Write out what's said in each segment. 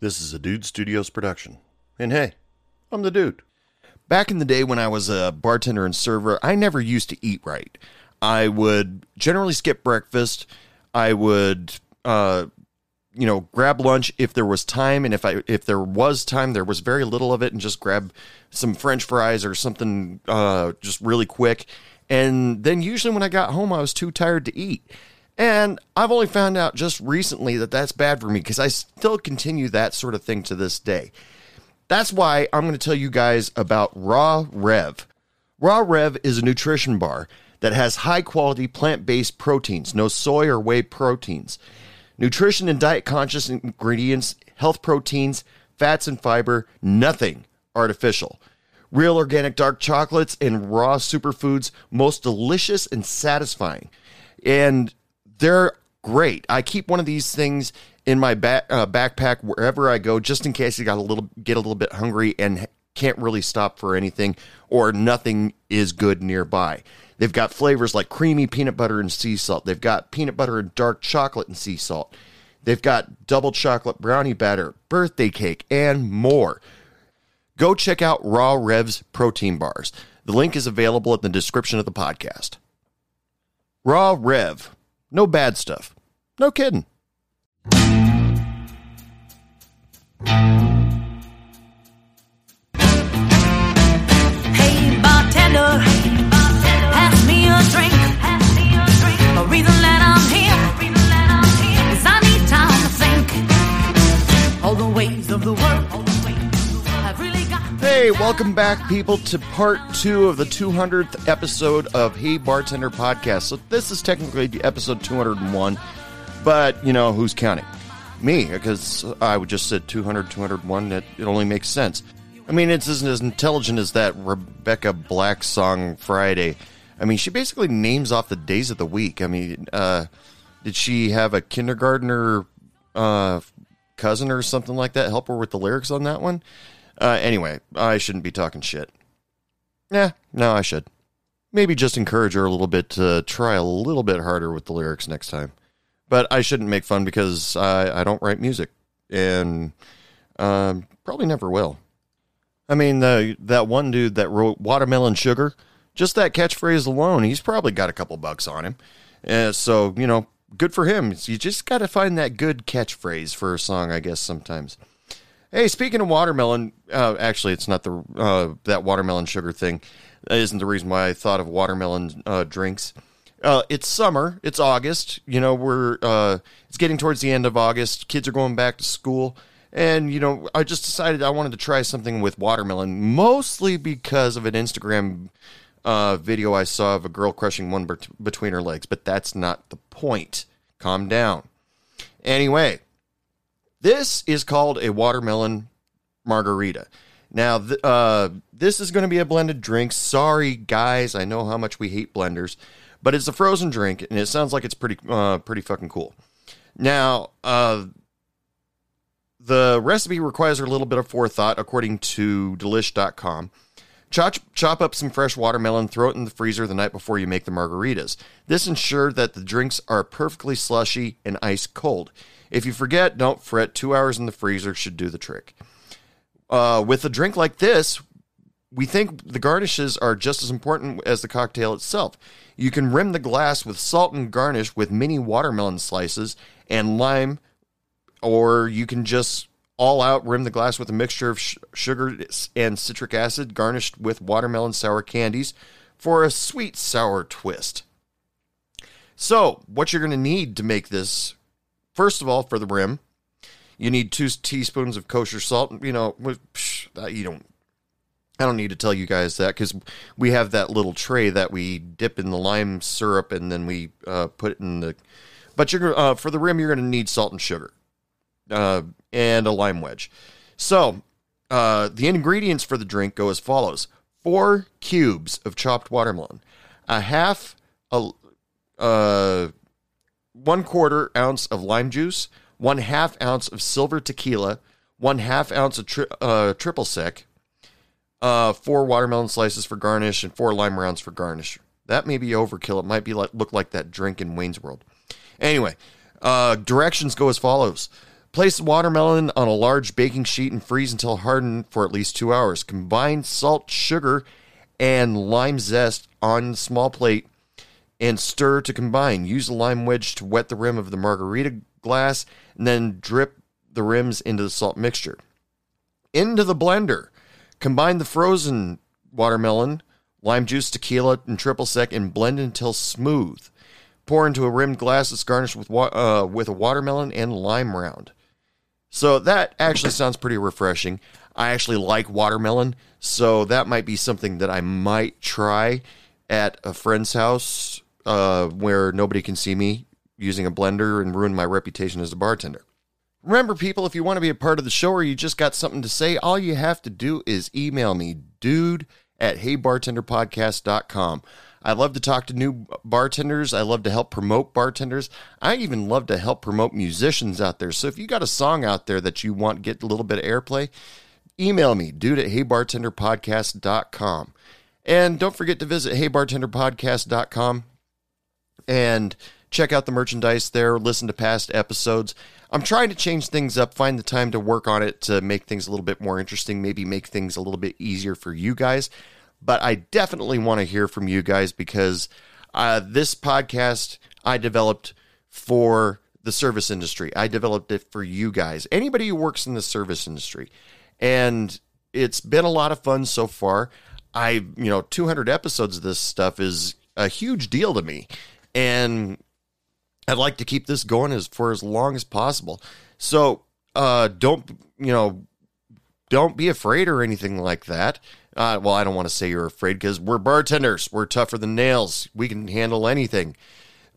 This is a Dude Studios production. And hey, I'm the dude. Back in the day when I was a bartender and server, I never used to eat right. I would generally skip breakfast. I would, uh, you know, grab lunch if there was time, and if I if there was time, there was very little of it, and just grab some French fries or something, uh, just really quick. And then usually when I got home, I was too tired to eat. And I've only found out just recently that that's bad for me because I still continue that sort of thing to this day. That's why I'm going to tell you guys about Raw Rev. Raw Rev is a nutrition bar that has high quality plant based proteins, no soy or whey proteins, nutrition and diet conscious ingredients, health proteins, fats and fiber, nothing artificial. Real organic dark chocolates and raw superfoods, most delicious and satisfying. And they're great. I keep one of these things in my back, uh, backpack wherever I go, just in case I got a little get a little bit hungry and can't really stop for anything, or nothing is good nearby. They've got flavors like creamy peanut butter and sea salt. They've got peanut butter and dark chocolate and sea salt. They've got double chocolate brownie batter, birthday cake, and more. Go check out Raw Rev's protein bars. The link is available in the description of the podcast. Raw Rev. No bad stuff. No kidding. Hey bartender, pass me a drink. The reason that I'm here is I need time to think. All the ways of the world. Hey, welcome back, people, to part two of the 200th episode of Hey Bartender podcast. So, this is technically episode 201, but you know, who's counting? Me, because I would just said 200, 201. It, it only makes sense. I mean, it's as, as intelligent as that Rebecca Black song Friday. I mean, she basically names off the days of the week. I mean, uh, did she have a kindergartner uh, cousin or something like that help her with the lyrics on that one? Uh, anyway, I shouldn't be talking shit. Yeah, no, I should. Maybe just encourage her a little bit to try a little bit harder with the lyrics next time. But I shouldn't make fun because I, I don't write music and um, probably never will. I mean, the, that one dude that wrote Watermelon Sugar, just that catchphrase alone, he's probably got a couple bucks on him. Uh, so, you know, good for him. You just got to find that good catchphrase for a song, I guess, sometimes. Hey, speaking of watermelon, uh, actually, it's not the uh, that watermelon sugar thing. That isn't the reason why I thought of watermelon uh, drinks. Uh, it's summer. It's August. You know, we're uh, it's getting towards the end of August. Kids are going back to school, and you know, I just decided I wanted to try something with watermelon, mostly because of an Instagram uh, video I saw of a girl crushing one bet- between her legs. But that's not the point. Calm down. Anyway, this is called a watermelon margarita. Now, th- uh, this is going to be a blended drink. Sorry, guys, I know how much we hate blenders, but it's a frozen drink, and it sounds like it's pretty, uh, pretty fucking cool. Now, uh, the recipe requires a little bit of forethought, according to Delish.com. Chop, chop up some fresh watermelon, throw it in the freezer the night before you make the margaritas. This ensures that the drinks are perfectly slushy and ice cold. If you forget, don't fret. Two hours in the freezer should do the trick. Uh, with a drink like this, we think the garnishes are just as important as the cocktail itself. You can rim the glass with salt and garnish with mini watermelon slices and lime, or you can just all out rim the glass with a mixture of sh- sugar and citric acid garnished with watermelon sour candies for a sweet sour twist. So, what you're going to need to make this, first of all, for the rim, you need two teaspoons of kosher salt. You know, you don't. I don't need to tell you guys that because we have that little tray that we dip in the lime syrup and then we uh, put it in the. But you're uh, for the rim, you're going to need salt and sugar, uh, and a lime wedge. So uh, the ingredients for the drink go as follows: four cubes of chopped watermelon, a half a uh, one quarter ounce of lime juice, one half ounce of silver tequila, one half ounce of tri- uh, triple sec, uh, four watermelon slices for garnish, and four lime rounds for garnish. That may be overkill. It might be like look like that drink in Wayne's World. Anyway, uh, directions go as follows: Place watermelon on a large baking sheet and freeze until hardened for at least two hours. Combine salt, sugar, and lime zest on small plate and stir to combine. Use a lime wedge to wet the rim of the margarita glass and then drip the rims into the salt mixture. Into the blender. Combine the frozen watermelon, lime juice, tequila, and triple sec and blend until smooth. Pour into a rimmed glass that's garnished with wa- uh, with a watermelon and lime round. So that actually sounds pretty refreshing. I actually like watermelon, so that might be something that I might try at a friend's house uh, where nobody can see me using a blender and ruin my reputation as a bartender. Remember, people, if you want to be a part of the show or you just got something to say, all you have to do is email me, dude at heybartenderpodcast.com. I love to talk to new bartenders. I love to help promote bartenders. I even love to help promote musicians out there. So if you got a song out there that you want get a little bit of airplay, email me, dude at heybartenderpodcast.com. And don't forget to visit heybartenderpodcast.com and check out the merchandise there, listen to past episodes. I'm trying to change things up, find the time to work on it to make things a little bit more interesting, maybe make things a little bit easier for you guys. But I definitely want to hear from you guys because uh, this podcast I developed for the service industry. I developed it for you guys, anybody who works in the service industry. And it's been a lot of fun so far. I, you know, 200 episodes of this stuff is a huge deal to me. And I'd like to keep this going as for as long as possible. So uh, don't you know? Don't be afraid or anything like that. Uh, well, I don't want to say you're afraid because we're bartenders. We're tougher than nails. We can handle anything.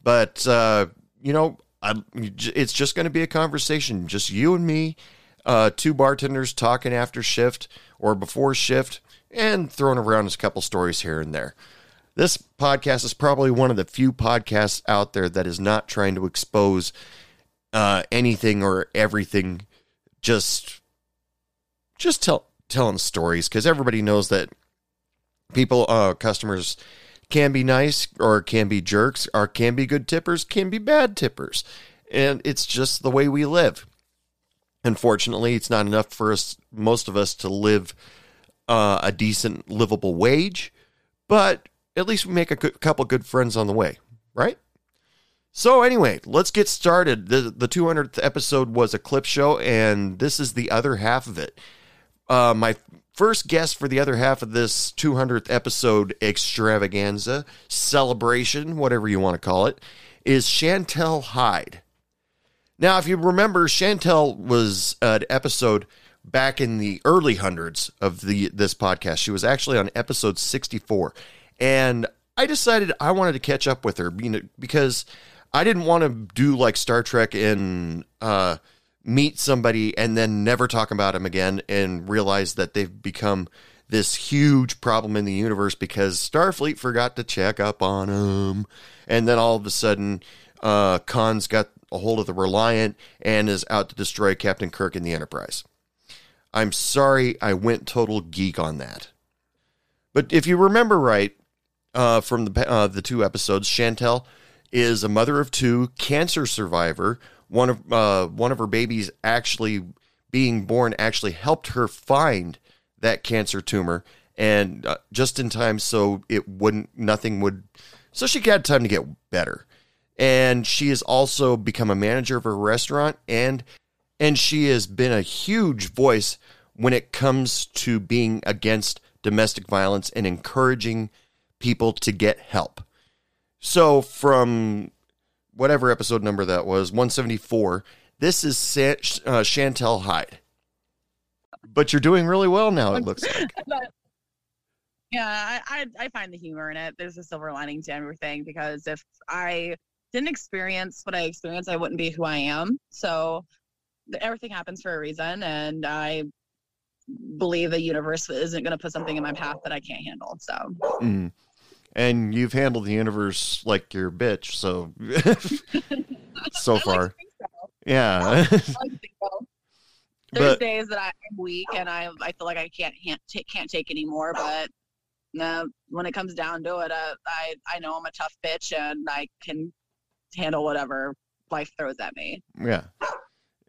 But uh, you know, I, it's just going to be a conversation, just you and me, uh, two bartenders talking after shift or before shift, and throwing around a couple stories here and there. This podcast is probably one of the few podcasts out there that is not trying to expose uh, anything or everything. Just, just tell telling stories because everybody knows that people, uh, customers can be nice or can be jerks or can be good tippers, can be bad tippers, and it's just the way we live. Unfortunately, it's not enough for us, most of us, to live uh, a decent, livable wage, but at least we make a couple good friends on the way, right? So anyway, let's get started. The the 200th episode was a clip show, and this is the other half of it. Uh, my first guest for the other half of this 200th episode extravaganza celebration, whatever you want to call it, is Chantel Hyde. Now, if you remember, Chantel was an episode back in the early hundreds of the this podcast. She was actually on episode 64 and I decided I wanted to catch up with her because I didn't want to do like Star Trek and uh, meet somebody and then never talk about them again and realize that they've become this huge problem in the universe because Starfleet forgot to check up on them. And then all of a sudden, uh, Khan's got a hold of the Reliant and is out to destroy Captain Kirk and the Enterprise. I'm sorry I went total geek on that. But if you remember right, uh, from the uh, the two episodes. Chantel is a mother of two, cancer survivor. One of uh, one of her babies actually being born actually helped her find that cancer tumor, and uh, just in time so it wouldn't nothing would. So she had time to get better, and she has also become a manager of a restaurant, and and she has been a huge voice when it comes to being against domestic violence and encouraging people to get help. So from whatever episode number that was, 174, this is uh, Chantel Hyde. But you're doing really well now, it looks like. yeah, I, I, I find the humor in it. There's a silver lining to everything because if I didn't experience what I experienced, I wouldn't be who I am. So everything happens for a reason, and I believe the universe isn't going to put something in my path that I can't handle. So. Mm and you've handled the universe like your bitch. So so far, so. yeah. There's but, days that I'm weak and I I feel like I can't take can't take anymore. But no, when it comes down to it, uh, I I know I'm a tough bitch and I can handle whatever life throws at me. Yeah.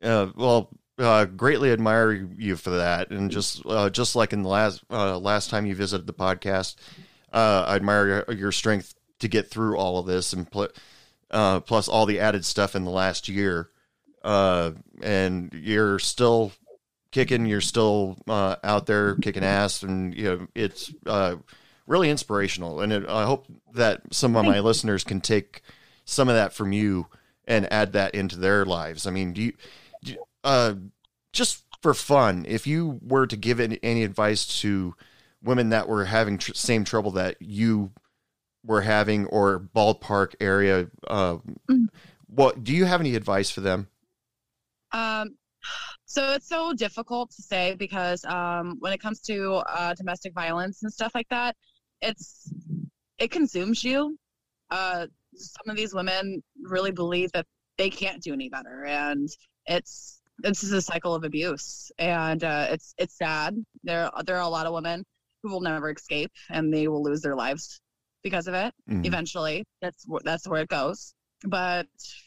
Uh, well, uh, greatly admire you for that, and just uh, just like in the last uh, last time you visited the podcast, uh, I admire your, your strength to get through all of this, and pl- uh, plus all the added stuff in the last year. Uh, and you're still kicking, you're still uh, out there kicking ass, and you know it's uh, really inspirational. And it, I hope that some of my listeners can take some of that from you and add that into their lives. I mean, do you, do you- uh, just for fun, if you were to give any, any advice to women that were having tr- same trouble that you were having or ballpark area, uh, Mm. what do you have any advice for them? Um, so it's so difficult to say because um, when it comes to uh, domestic violence and stuff like that, it's it consumes you. Uh, some of these women really believe that they can't do any better, and it's this is a cycle of abuse, and uh, it's it's sad. There there are a lot of women who will never escape, and they will lose their lives because of it Mhm. eventually. That's that's where it goes. But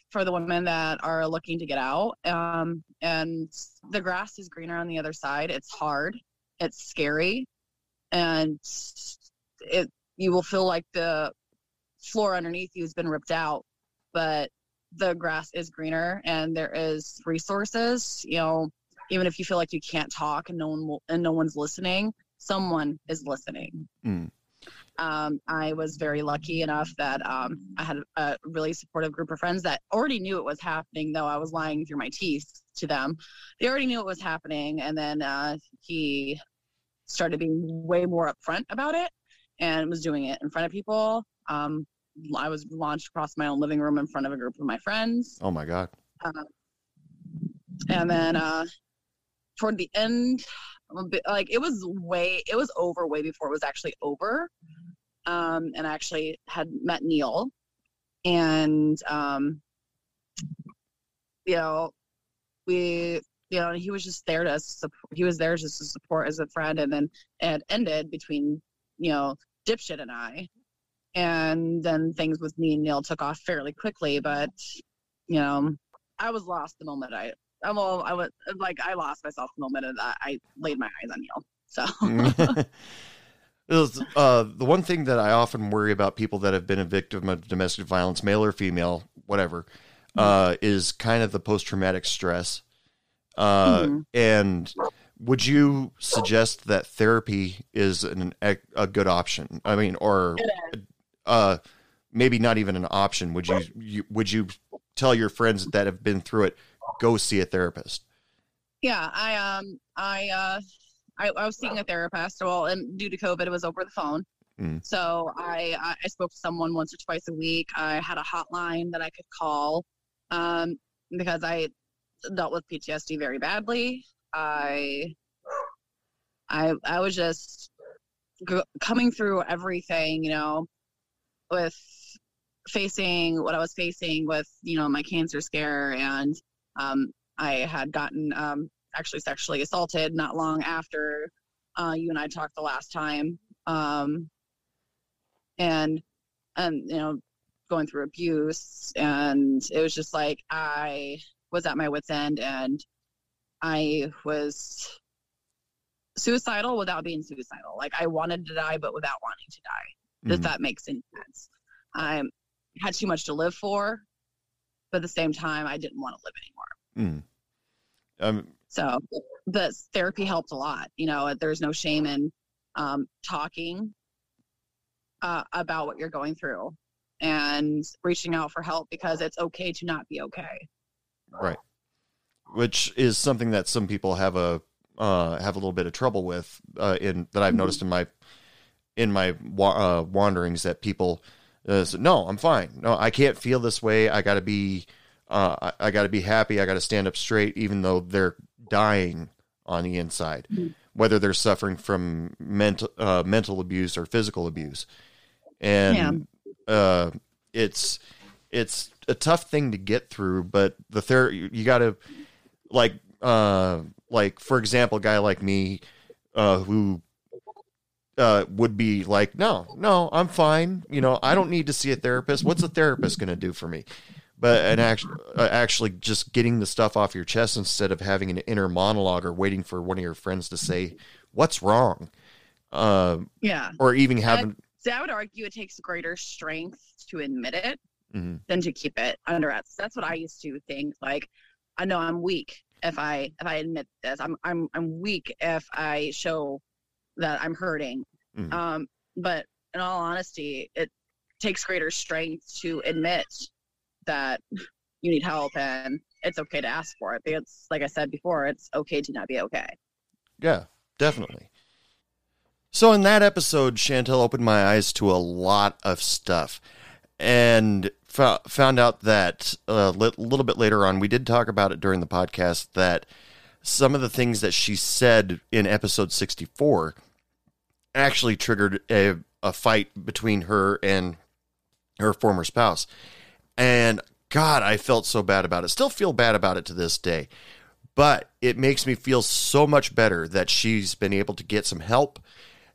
for the women that are looking to get out um, and the grass is greener on the other side it's hard it's scary and it you will feel like the floor underneath you has been ripped out but the grass is greener and there is resources. You know even if you feel like you can't talk and no one will, and no one's listening someone is listening Mm. um, I was very lucky enough that um, I had a really supportive group of friends that already knew it was happening, though I was lying through my teeth to them. They already knew it was happening, and then uh, he started being way more upfront about it and was doing it in front of people. Um, I was launched across my own living room in front of a group of my friends. Oh my God. Um, and then uh, toward the end, like it was way, it was over way before it was actually over. Um, and I actually had met Neil, and um, you know, we, you know, he was just there to support. He was there just to support as a friend, and then it ended between you know dipshit and I. And then things with me and Neil took off fairly quickly, but you know, I was lost the moment I, I well, I was like, I lost myself the moment of that I laid my eyes on Neil. So, was, uh, the one thing that I often worry about people that have been a victim of domestic violence, male or female, whatever, uh, is kind of the post traumatic stress. Uh, Mhm. And would you suggest that therapy is an, a good option? I mean, or uh, maybe not even an option. Would you, you would you tell your friends that have been through it, go see a therapist? yeah, I um, I uh, I, I was seeing a therapist. Well, and due to COVID, it was over the phone. Mm. So I I spoke to someone once or twice a week. I had a hotline that I could call, um, because I dealt with PTSD very badly. I I I was just g- coming through everything, you know, with facing what I was facing with, you know, my cancer scare, and um, I had gotten um, actually sexually assaulted not long after uh, you and I talked the last time, um, and and you know, going through abuse, and it was just like I was at my wits end, and I was suicidal without being suicidal. Like I wanted to die, but without wanting to die. If Mhm. that makes any sense. I had too much to live for, but at the same time, I didn't want to live anymore. Mm. Um, So, the therapy helped a lot. You know, there's no shame in um, talking uh, about what you're going through and reaching out for help because it's okay to not be okay. Right. Which is something that some people have a uh, have a little bit of trouble with uh, in that I've Mhm. noticed in my in my wa- uh, wanderings that people uh, say, no, I'm fine. No, I can't feel this way. I got to be uh, I, I got to be happy. I got to stand up straight, even though they're dying on the inside, Mhm. whether they're suffering from mental uh, mental abuse or physical abuse, and uh, it's it's a tough thing to get through. But the ther you, you got to like uh like for example, a guy like me uh who uh would be like, no, no, I'm fine. You know, I don't need to see a therapist. What's a therapist going to do for me? but and actually, uh, actually just getting the stuff off your chest instead of having an inner monologue or waiting for one of your friends to say what's wrong, uh, Yeah. or even having. See, I would argue it takes greater strength to admit it Mhm. than to keep it under wraps. That's what I used to think. Like, I know I'm weak if I if I admit this. I'm I'm I'm weak if I show that I'm hurting. Mhm. Um, but in all honesty, it takes greater strength to admit that you need help and it's okay to ask for it. Because, like I said before, it's okay to not be okay. Yeah, definitely. So in that episode, Chantel opened my eyes to a lot of stuff, and fo- found out that a li- little bit later on, we did talk about it during the podcast that some of the things that she said in episode sixty-four actually triggered a a fight between her and her former spouse, and God, I felt so bad about it. Still feel bad about it to this day but it makes me feel so much better that she's been able to get some help,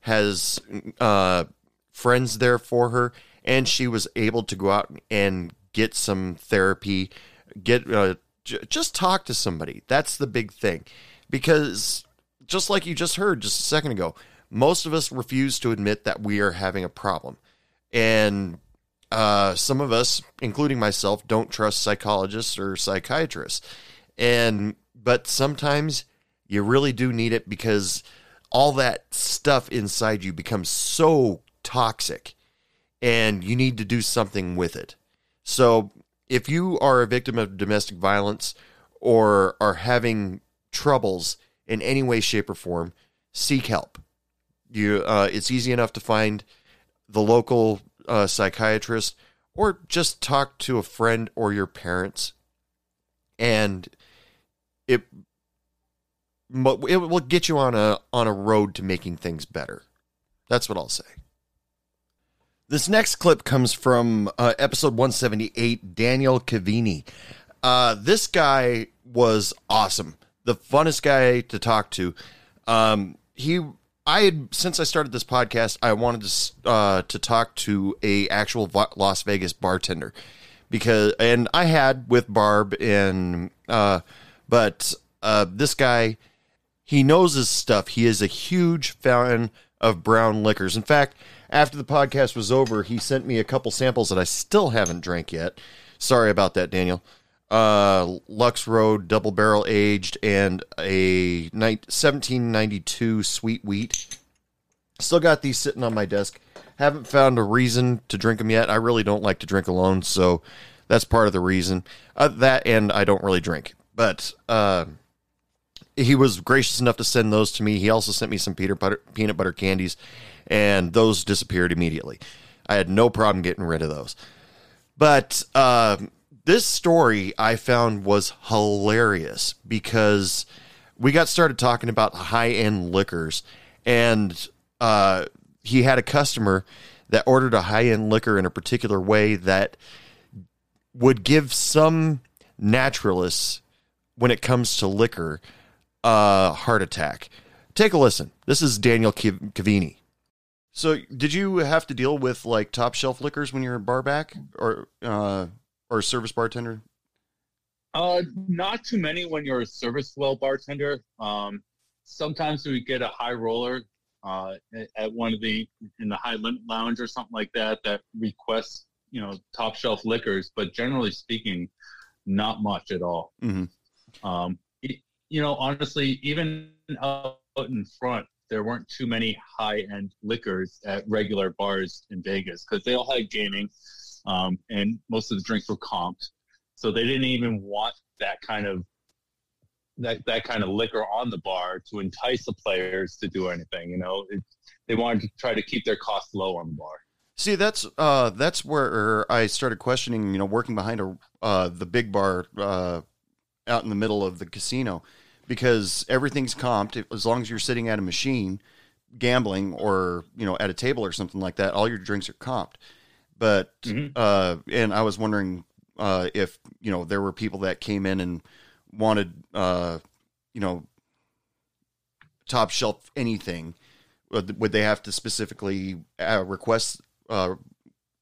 has uh, friends there for her, and she was able to go out and get some therapy, get uh, j- just talk to somebody. That's the big thing, because just like you just heard just a second ago, most of us refuse to admit that we are having a problem, and uh, some of us, including myself, don't trust psychologists or psychiatrists. And but sometimes you really do need it because all that stuff inside you becomes so toxic and you need to do something with it. So, if you are a victim of domestic violence or are having troubles in any way shape or form, seek help. You uh, it's easy enough to find the local uh, psychiatrist or just talk to a friend or your parents and it it will get you on a on a road to making things better. That's what I'll say. This next clip comes from uh, episode 178, Daniel Cavini. Uh, this guy was awesome, the funnest guy to talk to. Um, he, I had since I started this podcast, I wanted to uh, to talk to a actual Las Vegas bartender because, and I had with Barb and, uh, but uh, this guy, he knows his stuff. He is a huge fan of brown liquors. In fact, after the podcast was over, he sent me a couple samples that I still haven't drank yet. Sorry about that, Daniel. Uh, Lux Row double barrel aged and a ni- 1792 sweet wheat. Still got these sitting on my desk. Haven't found a reason to drink them yet. I really don't like to drink alone, so that's part of the reason. Uh, that and I don't really drink. But uh, he was gracious enough to send those to me. He also sent me some peanut butter peanut butter candies, and those disappeared immediately. I had no problem getting rid of those. But uh, this story I found was hilarious because we got started talking about high end liquors, and uh, he had a customer that ordered a high end liquor in a particular way that would give some naturalists, when it comes to liquor, a heart attack. Take a listen. This is Daniel Cav- Cavini. So, did you have to deal with like top shelf liquors when you're a bar back or uh, or a service bartender? Uh, not too many when you're a service well bartender. Um, sometimes we get a high roller uh, at- one of the in the high limit lounge or something like that that requests you know top shelf liquors, but generally speaking, not much at all. Mhm. Um, you know, honestly, even out in front, there weren't too many high end liquors at regular bars in Vegas because they all had gaming, um, and most of the drinks were comped so they didn't even want that kind of that that kind of liquor on the bar to entice the players to do anything. You know, it, they wanted to try to keep their costs low on the bar. See, that's uh, that's where I started questioning. You know, working behind a uh, the big bar uh, out in the middle of the casino, because everything's comped. As long as you're sitting at a machine, gambling, or you know, at a table or something like that, all your drinks are comped. But Mhm. uh, and I was wondering uh, if you know there were people that came in and wanted uh, you know top shelf anything. Would would they have to specifically uh, request uh,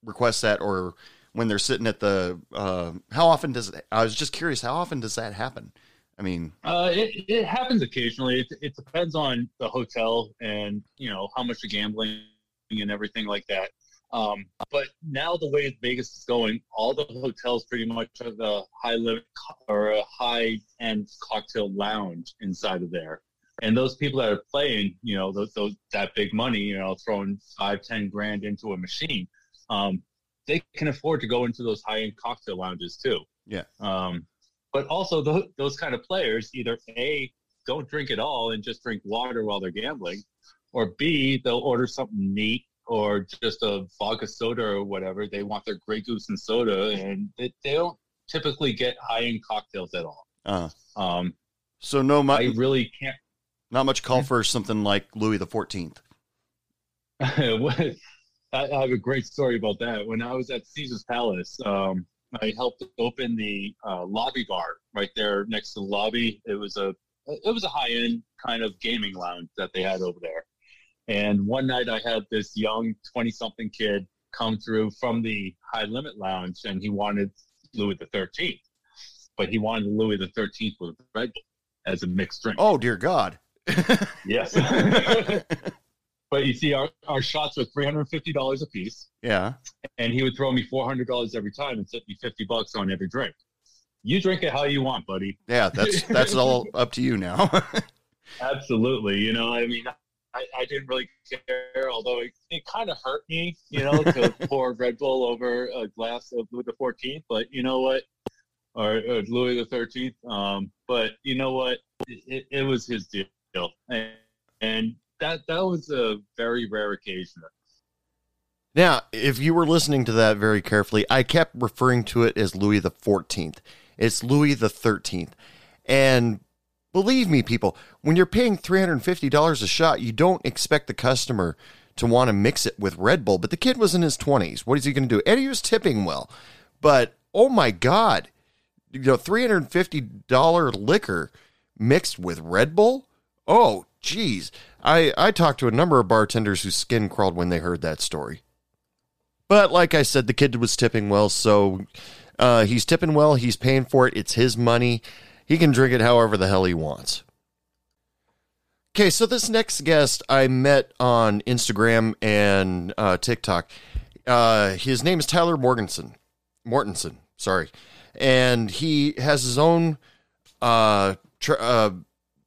request that, or when they're sitting at the. Uh, how often does it? I was just curious. How often does that happen? I mean, Uh, it, it happens occasionally. It, it depends on the hotel and you know how much the gambling and everything like that. Um, but now the way Vegas is going, all the hotels pretty much have a high limit or a high end cocktail lounge inside of there. And those people that are playing, you know, those, those that big money, you know, throwing five, ten grand into a machine, um, they can afford to go into those high end cocktail lounges too. Yeah. Um, but also those, those kind of players either a don't drink at all and just drink water while they're gambling, or b they'll order something neat or just a vodka soda or whatever. They want their Grey Goose and soda, and they, they don't typically get high end cocktails at all. uh, Um, so no, mu- I really can't. not much call for something like Louis the Fourteenth. I I have a great story about that. When I was at Caesar's Palace, um, I helped open the uh, lobby bar right there next to the lobby. It was a it was a high end kind of gaming lounge that they had over there. And one night I had this young twenty something kid come through from the high limit lounge, and he wanted Louis the Thirteenth, but he wanted Louis the Thirteenth with Red Bull as a mixed drink. Oh dear God. Yes. but you see, our, our shots were three hundred fifty dollars a piece yeah. and he would throw me four hundred dollars every time and set me fifty bucks on every drink. You drink it how you want, buddy. Yeah. That's that's all up to you now. Absolutely. You know, I mean, I, I didn't really care, although it, it kind of hurt me, you know, to pour Red Bull over a glass of Louis the Fourteenth. But you know what, or, or Louis the Thirteenth. Um, but you know what, it, it was his deal, and, and that that was a very rare occasion. Now, if you were listening to that very carefully, I kept referring to it as Louis the 14th. It's Louis the 13th. And believe me, people, when you're paying $350 a shot, you don't expect the customer to want to mix it with Red Bull. But the kid was in his 20s. What is he going to do? Eddie was tipping well. But oh my God, you know, $350 liquor mixed with Red Bull? Oh, geez. I, I talked to a number of bartenders whose skin crawled when they heard that story. But like I said, the kid was tipping well, so uh, he's tipping well. He's paying for it. It's his money. He can drink it however the hell he wants. Okay, so this next guest I met on Instagram and uh, TikTok. Uh, his name is Tyler Morganson. Mortensen, sorry, and he has his own uh, uh,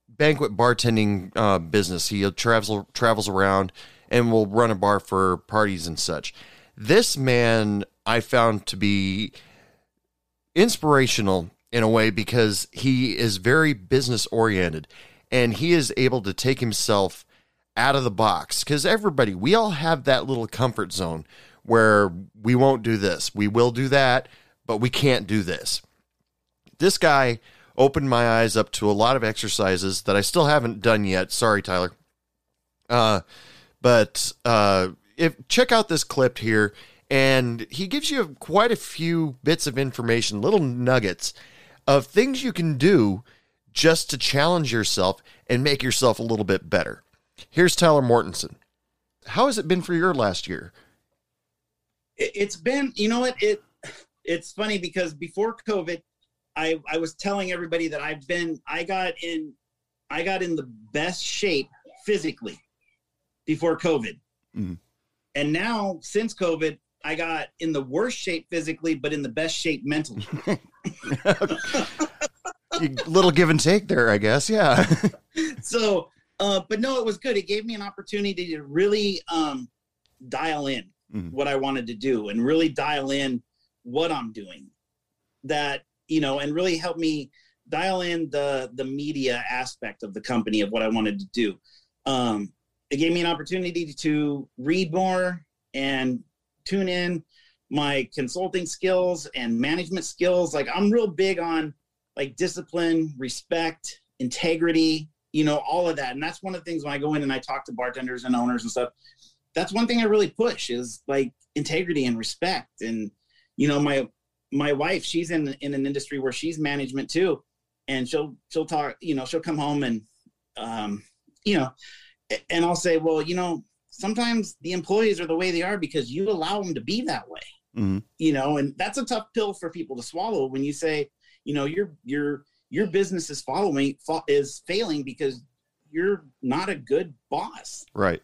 banquet bartending uh, business. He travels travels around and will run a bar for parties and such. This man I found to be inspirational in a way because he is very business oriented and he is able to take himself out of the box. Because everybody we all have that little comfort zone where we won't do this we will do that but we can't do this. This guy opened my eyes up to a lot of exercises that i still haven't done yet. Sorry tyler. Uh, but uh, if check out this clip here and he gives you quite a few bits of information little nuggets of things you can do just to challenge yourself and make yourself a little bit better. Here's tyler mortensen. How has it been for your last year? It, it's been you know what it it's funny because before covid i i was telling everybody that i've been i got in i got in the best shape physically before covid. Mhm. and now since covid i got in the worst shape physically but in the best shape mentally. Little give and take there i guess yeah. So uh but no it was good. It gave me an opportunity to really um dial in Mhm. what i wanted to do and really dial in what i'm doing that you know and really help me dial in the the media aspect of the company of what i wanted to do. Um it gave me an opportunity to read more and tune in my consulting skills and management skills. Like i'm real big on like discipline respect integrity you know all of that. And that's one of the things when i go in and i talk to bartenders and owners and stuff that's one thing i really push is like integrity and respect. And you know my my wife she's in in an industry where she's management too. And she'll she'll talk you know she'll come home and um you know and i'll say well you know sometimes the employees are the way they are because you allow them to be that way Mhm. You know, and that's a tough pill for people to swallow when you say, you know, your your your business is following is failing because you're not a good boss. Right.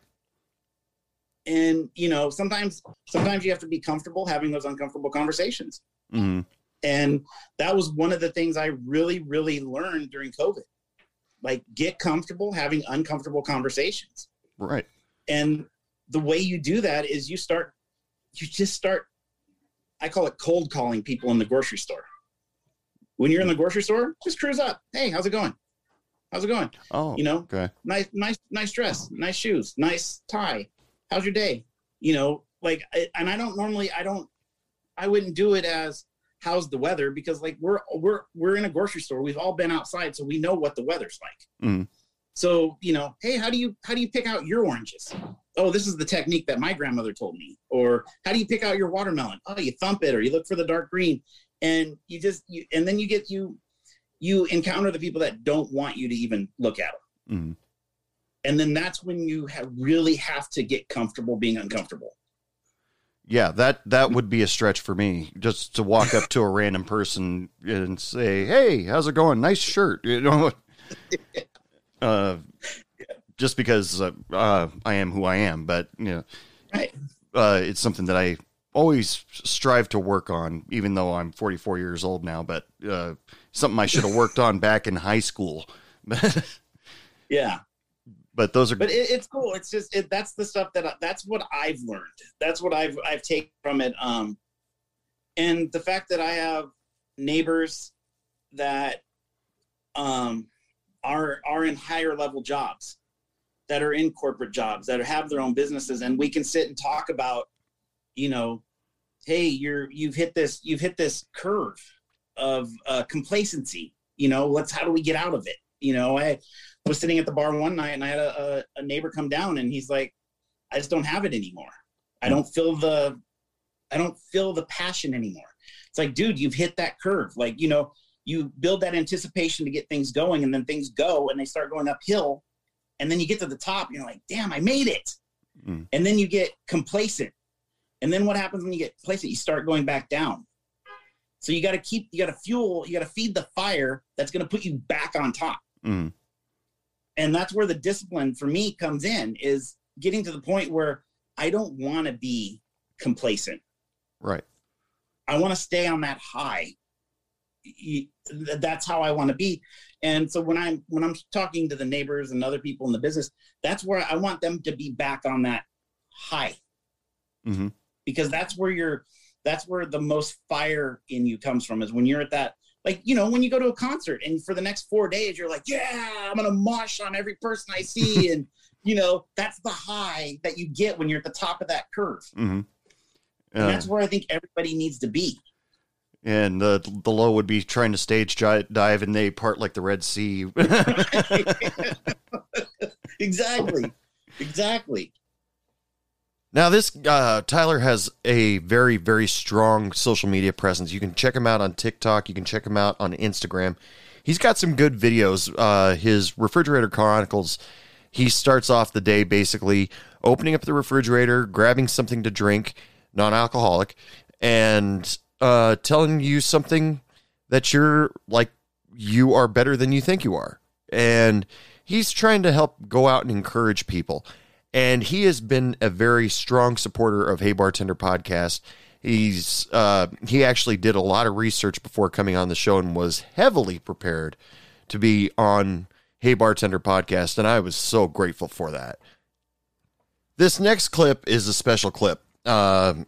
And you know, sometimes sometimes you have to be comfortable having those uncomfortable conversations. hmm And that was one of the things I really, really learned during COVID. Like, get comfortable having uncomfortable conversations. Right. And the way you do that is you start, you just start, I call it cold calling people in the grocery store. When you're in the grocery store, just cruise up. Hey, how's it going? How's it going? Oh. You know, Okay. nice, nice, nice dress, nice shoes, nice tie. How's your day? You know, like, I- and I don't normally, I don't, I wouldn't do it as how's the weather because like we're we're we're in a grocery store. We've all been outside, so we know what the weather's like. Mhm. So you know, hey, how do you how do you pick out your oranges? Oh, this is the technique that my grandmother told me. Or how do you pick out your watermelon? Oh, you thump it, or you look for the dark green, and you just you and then you get you you encounter the people that don't want you to even look at them Mhm. and then that's when you have really have to get comfortable being uncomfortable Yeah, that that would be a stretch for me just to walk up to a random person and say, "Hey, how's it going? Nice shirt." You know, uh, just because uh, uh, I am who I am, but you know, right uh, it's something that I always strive to work on, even though I'm 44 years old now. But uh, something I should have worked on back in high school. yeah but those are but it, it's cool it's just it, that's the stuff that I, that's what i've learned that's what i've i've taken from it um and the fact that i have neighbors that um are are in higher level jobs that are in corporate jobs that have their own businesses. And we can sit and talk about you know hey you're you've hit this you've hit this curve of uh, complacency you know let's how do we get out of it? You know i was sitting at the bar one night and i had a, a, a neighbor come down and he's like i just don't have it anymore. I don't feel the i don't feel the passion anymore. It's like dude you've hit that curve. Like you know you build that anticipation to get things going and then things go and they start going uphill and then you get to the top and you're like damn i made it. Mm. and then you get complacent. And then what happens when you get complacent? You start going back down. So you got to keep you got to fuel you got to feed the fire that's going to put you back on top. Mm, and that's where the discipline for me comes in is getting to the point where i don't want to be complacent. Right. i want to stay on that high that's how i want to be. And so when i'm when i'm talking to the neighbors and other people in the business that's where i want them to be back on that high. Mhm. because that's where you're that's where the most fire in you comes from is when you're at that like you know when you go to a concert and for the next four days you're like yeah i'm gonna mosh on every person i see. And you know that's the high that you get when you're at the top of that curve. Hmm and Uh, that's where i think everybody needs to be and the the low would be trying to stage dive, and they part like the Red Sea. exactly exactly Now, this uh, Tyler has a very, very strong social media presence. You can check him out on TikTok. You can check him out on Instagram. He's got some good videos. Uh, his Refrigerator Chronicles. He starts off the day basically opening up the refrigerator, grabbing something to drink, non-alcoholic, and uh, telling you something that you're like you are better than you think you are. And he's trying to help go out and encourage people. And he has been a very strong supporter of Hey Bartender podcast. He's uh, he actually did a lot of research before coming on the show and was heavily prepared to be on Hey Bartender podcast, and I was so grateful for that. This next clip is a special clip. Um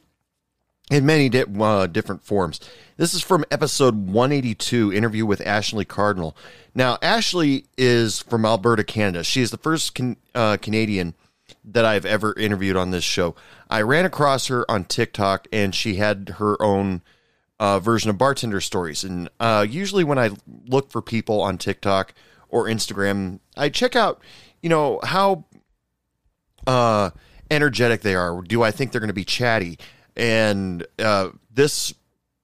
in many di- uh, different forms. This is from episode 182, interview with Ashley Cardinal. Now, Ashley is from Alberta, Canada. She is the first can- uh, Canadian that I've ever interviewed on this show. I ran across her on TikTok, and she had her own uh, version of bartender stories. And uh, usually, when I look for people on TikTok or Instagram, I check out, you know, how uh, energetic they are. Do I think they're going to be chatty? And uh, this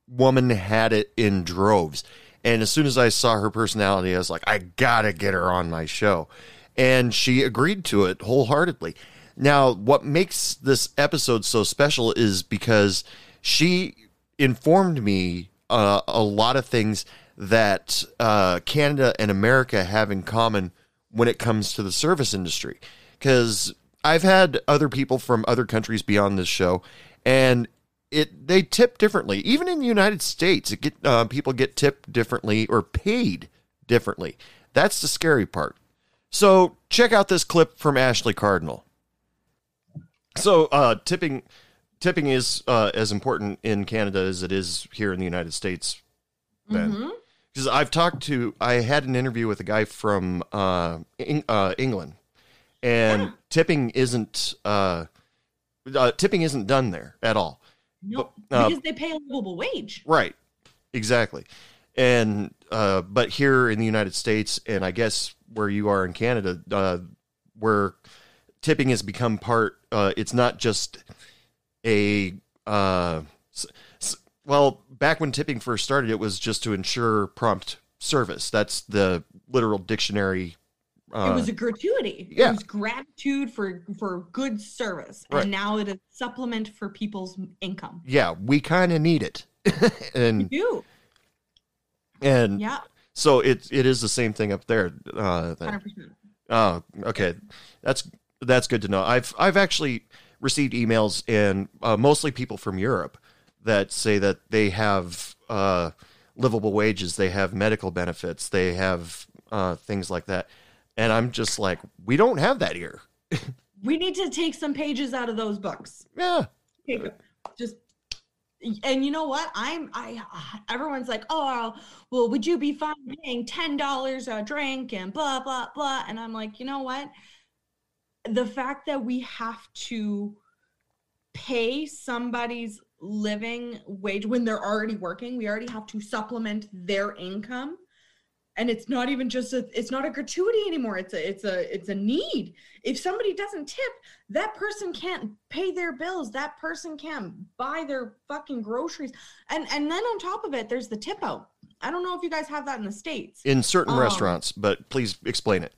woman had it in droves. And as soon as I saw her personality, I was like, I gotta get her on my show. And she agreed to it wholeheartedly. Now, what makes this episode so special is because she informed me uh, a lot of things that uh, Canada and America have in common when it comes to the service industry. Because I've had other people from other countries be on this show, and it they tip differently. Even in the United States, it get uh, people get tipped differently or paid differently. That's the scary part. So check out this clip from Ashley Cardinal. So uh, tipping tipping is uh, as important in Canada as it is here in the United States. Then, Mhm. because I've talked to, I had an interview with a guy from uh, Eng- uh, England, and tipping isn't uh, uh, tipping isn't done there at all. No, But, uh, because they pay a livable wage. Right. Exactly. And uh, but here in the United States, and I guess where you are in Canada, uh, where tipping has become part, uh, it's not just a uh, well. Back when tipping first started, it was just to ensure prompt service. That's the literal dictionary. Uh, it was a gratuity. yeah. It was gratitude for for good service, Right. and now it is supplement for people's income. yeah, we kind of need it, and You, and yeah, so it it is the same thing up there. Uh, hundred percent. Oh, okay. That's that's good to know. I've I've actually received emails and uh, mostly people from Europe that say that they have uh, livable wages, they have medical benefits, they have uh, things like that, and I'm just like, we don't have that here. We need to take some pages out of those books. Yeah, Take just. And you know what? I'm I. Everyone's like, oh, well, would you be fine paying ten dollars a drink and blah blah blah? And I'm like, you know what? The fact that we have to pay somebody's living wage when they're already working, we already have to supplement their income. And it's not even just a it's not a gratuity anymore. It's a it's a it's a need. If somebody doesn't tip, that person can't pay their bills. That person can't buy their fucking groceries. And and then on top of it, there's the tip out. I don't know if you guys have that in the States. in certain Um, restaurants, but please explain it.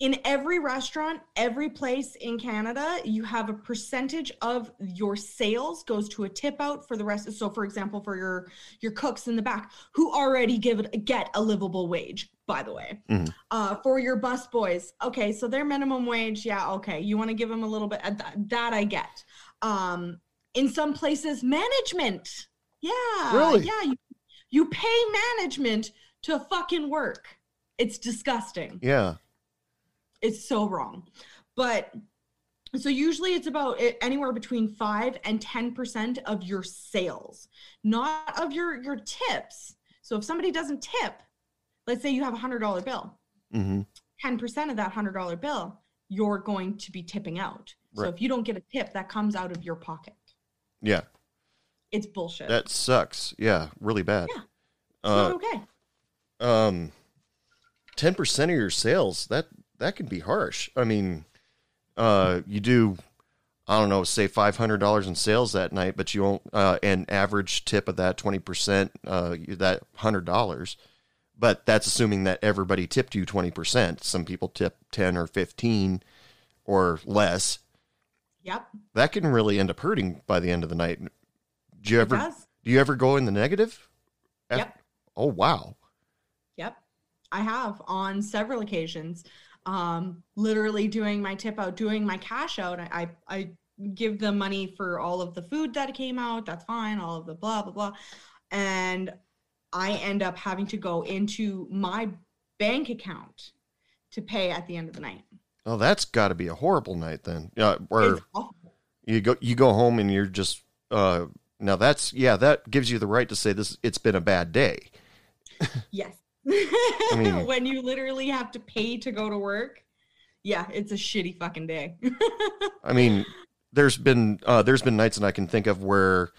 In every restaurant, every place in Canada, you have a percentage of your sales goes to a tip out for the rest. So, for example, for your your cooks in the back who already give it get a livable wage, by the way. Mhm. Uh, for your bus boys, okay, so their minimum wage, yeah, okay, you want to give them a little bit. uh, That, that I get. Um, in some places, management, yeah, Really? yeah, you, you pay management to fucking work. It's disgusting Yeah, it's so wrong. But so usually it's about anywhere between 5 and 10% of your sales not of your your tips. So if somebody doesn't tip let's say you have a $100 bill. Hmm 10% of that $100 bill you're going to be tipping out. So if you don't get a tip that comes out of your pocket. Yeah, it's bullshit. That sucks. Yeah, really bad. Yeah. Uh, okay. um, ten percent of your sales that that can be harsh. I mean, uh, you do, I don't know, say five hundred dollars in sales that night, but you won't uh, an average tip of that twenty percent, uh, that hundred dollars. But that's assuming that everybody tipped you twenty percent. Some people tip ten or fifteen or less. yep That can really end up hurting by the end of the night. Do you it ever does do you ever go in the negative? Yep. Oh wow. Yep. I have on several occasions. Um, literally doing my tip out, doing my cash out. I, I I give them money for all of the food that came out. That's fine. All of the blah blah blah. And I end up having to go into my bank account to pay at the end of the night. Oh, that's got to be a horrible night then. Yeah, It's awful. you go you go home and you're just uh now that's yeah that gives you the right to say this it's been a bad day. Yes. Mean- when you literally have to pay to go to work, yeah, it's a shitty fucking day. I mean, there's been uh there's been nights and I can think of where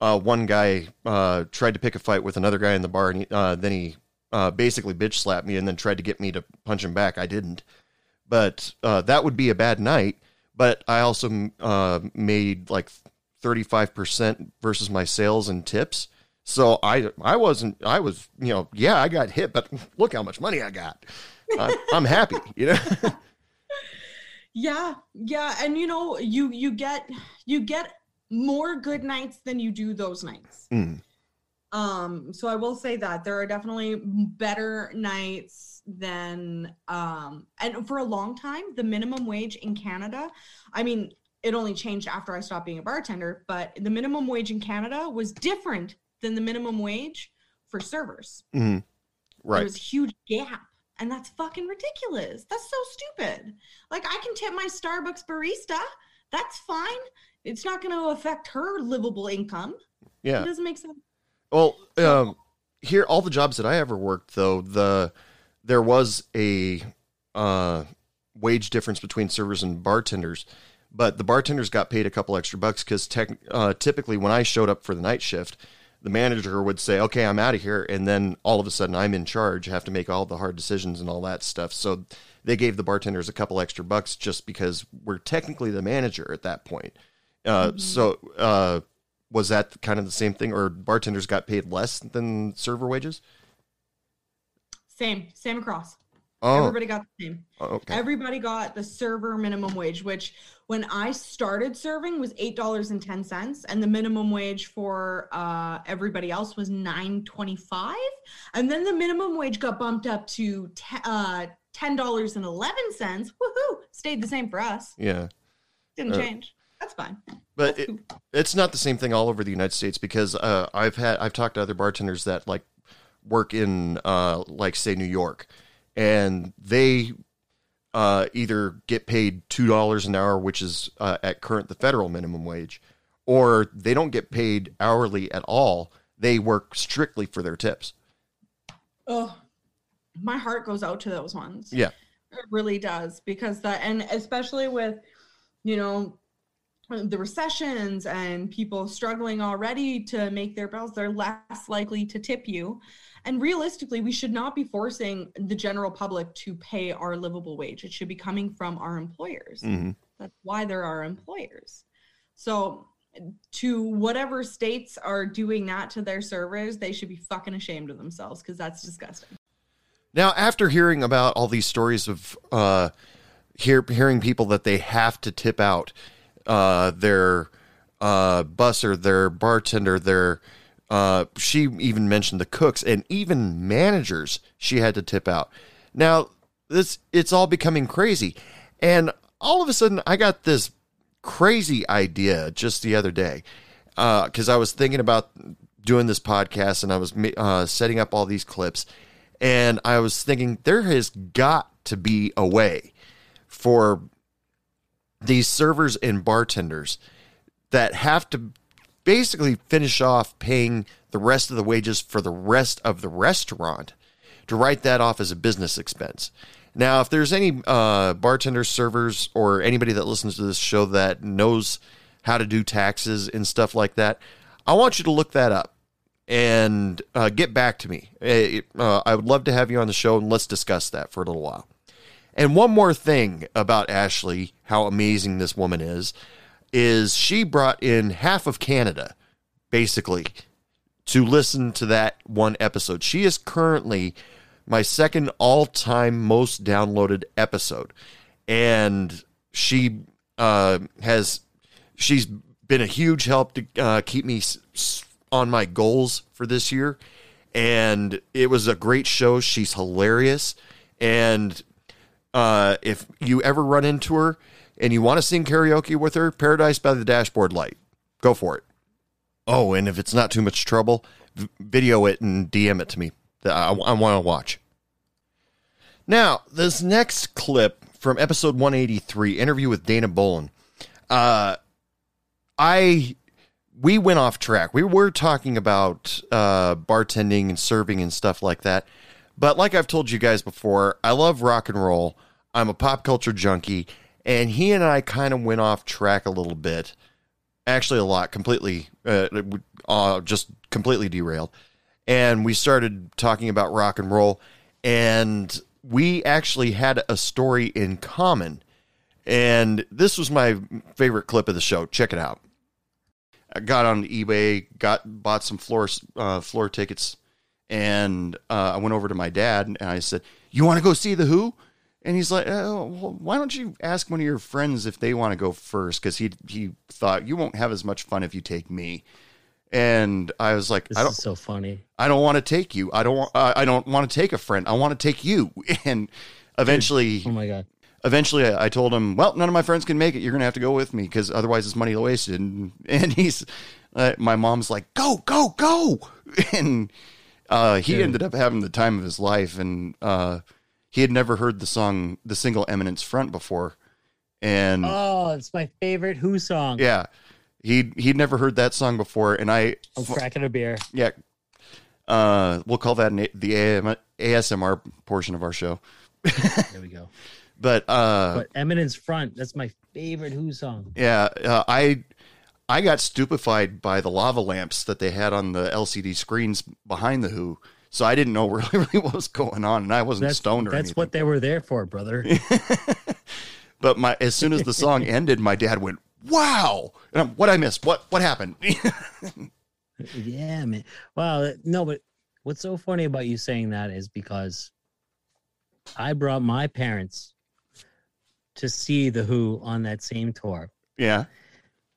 uh one guy uh tried to pick a fight with another guy in the bar and he, uh then he uh basically bitch slapped me and then tried to get me to punch him back. I didn't. But uh that would be a bad night, but I also uh made like 35% versus my sales and tips. So I I wasn't I was you know yeah I got hit but look how much money I got I'm, I'm happy you know Yeah, yeah, and you know, you you get you get more good nights than you do those nights. Mm. Um, so I will say that there are definitely better nights than um and for a long time the minimum wage in Canada, I mean, it only changed after I stopped being a bartender, but the minimum wage in Canada was different than the minimum wage for servers. Mhm. Right. There's a huge gap. And that's fucking ridiculous. That's so stupid. Like I can tip my Starbucks barista. That's fine. It's not going to affect her livable income. Yeah. It doesn't make sense. Well, um, here, all the jobs that I ever worked, though, the there was a uh, wage difference between servers and bartenders, but the bartenders got paid a couple extra bucks because tech, uh, typically when I showed up for the night shift, the manager would say, "Okay, I'm out of here," and then all of a sudden I'm in charge, have to make all the hard decisions and all that stuff. So they gave the bartenders a couple extra bucks just because we're technically the manager at that point. Uh, So uh, was that kind of the same thing, or bartenders got paid less than server wages? Same, same across. Oh, Everybody got the same. okay. Everybody got the server minimum wage, which when I started serving was eight dollars and ten cents, and the minimum wage for uh, everybody else was nine twenty five, and then the minimum wage got bumped up to te- uh, ten dollars and eleven cents. Woohoo! Stayed the same for us. yeah, Didn't Uh, change. That's fine. but That's it, it's not the same thing all over the United States because uh, I've had I've talked to other bartenders that like work in uh, like say New York, and they uh, either get paid two dollars an hour, which is uh, at current the federal minimum wage, or they don't get paid hourly at all. They work strictly for their tips. Oh, my heart goes out to those ones. Yeah. It really does because that, and especially with, you know, the recessions and people struggling already to make their bills, they're less likely to tip you. And realistically, we should not be forcing the general public to pay our livable wage. It should be coming from our employers. hmm That's why there are employers. So, to whatever states are doing that to their servers, they should be fucking ashamed of themselves because that's disgusting. Now, after hearing about all these stories of uh, hear, hearing people that they have to tip out uh, their uh, busser, their bartender, their uh, she even mentioned the cooks and even managers she had to tip out. Now, this it's all becoming crazy, and all of a sudden I got this crazy idea just the other day because I was thinking about doing this podcast and I was uh, setting up all these clips, and I was thinking there has got to be a way for these servers and bartenders that have to basically finish off paying the rest of the wages for the rest of the restaurant to write that off as a business expense. Now, if there's any uh, bartenders, servers, or anybody that listens to this show that knows how to do taxes and stuff like that, I want you to look that up and uh, get back to me. Eh, Uh, I would love to have you on the show and let's discuss that for a little while. And one more thing about Ashley, how amazing this woman is, is she brought in half of Canada, basically, to listen to that one episode. She is currently my second all time most downloaded episode. And she uh, has, she's been a huge help to uh, keep me on my goals for this year. And it was a great show. She's hilarious. And uh, if you ever run into her and you want to sing karaoke with her, Paradise by the Dashboard Light, go for it. Oh, and if it's not too much trouble, video it and DM it to me. I, I want to watch. Now, this next clip from episode 183, interview with Dana Bolin. Uh, I we went off track. We were talking about uh, bartending and serving and stuff like that. But like I've told you guys before, I love rock and roll. I'm a pop culture junkie, and he and I kind of went off track a little bit. Actually, a lot, completely, uh, uh, just completely derailed. And we started talking about rock and roll, and we actually had a story in common. And this was my favorite clip of the show. Check it out. I got on eBay, got bought some floor uh, floor tickets, and uh, I went over to my dad and I said, "You want to go see the Who?" And he's like, oh, well, why don't you ask one of your friends if they want to go first? Because he he thought you won't have as much fun if you take me. And I was like, This I don't, is so funny. I don't want to take you. I don't want. Uh, I don't want to take a friend. I want to take you. And eventually, Oh my god. eventually, I, I told him, well, none of my friends can make it. You're gonna have to go with me because otherwise, it's money wasted. And, and he's, uh, my mom's like, go, go, go. And uh, he Dude. ended up having the time of his life. And uh, he had never heard the song, the single Eminence Front before. And Oh, it's my favorite Who song. yeah, he he'd never heard that song before. And I, I'm cracking a beer. yeah, uh, we'll call that an, the AM, ASMR portion of our show. There we go. But uh, But Eminence Front, that's my favorite Who song. yeah, uh, I I got stupefied by the lava lamps that they had on the LCD screens behind the Who. So I didn't know really, really what was going on, and I wasn't That's stoned or that's anything. what they were there for, brother. But my as soon as the song ended, my dad went, "Wow!" And I'm, what I missed? What what happened? yeah, man. Wow. No, but what's so funny about you saying that is because I brought my parents to see the Who on that same tour. yeah,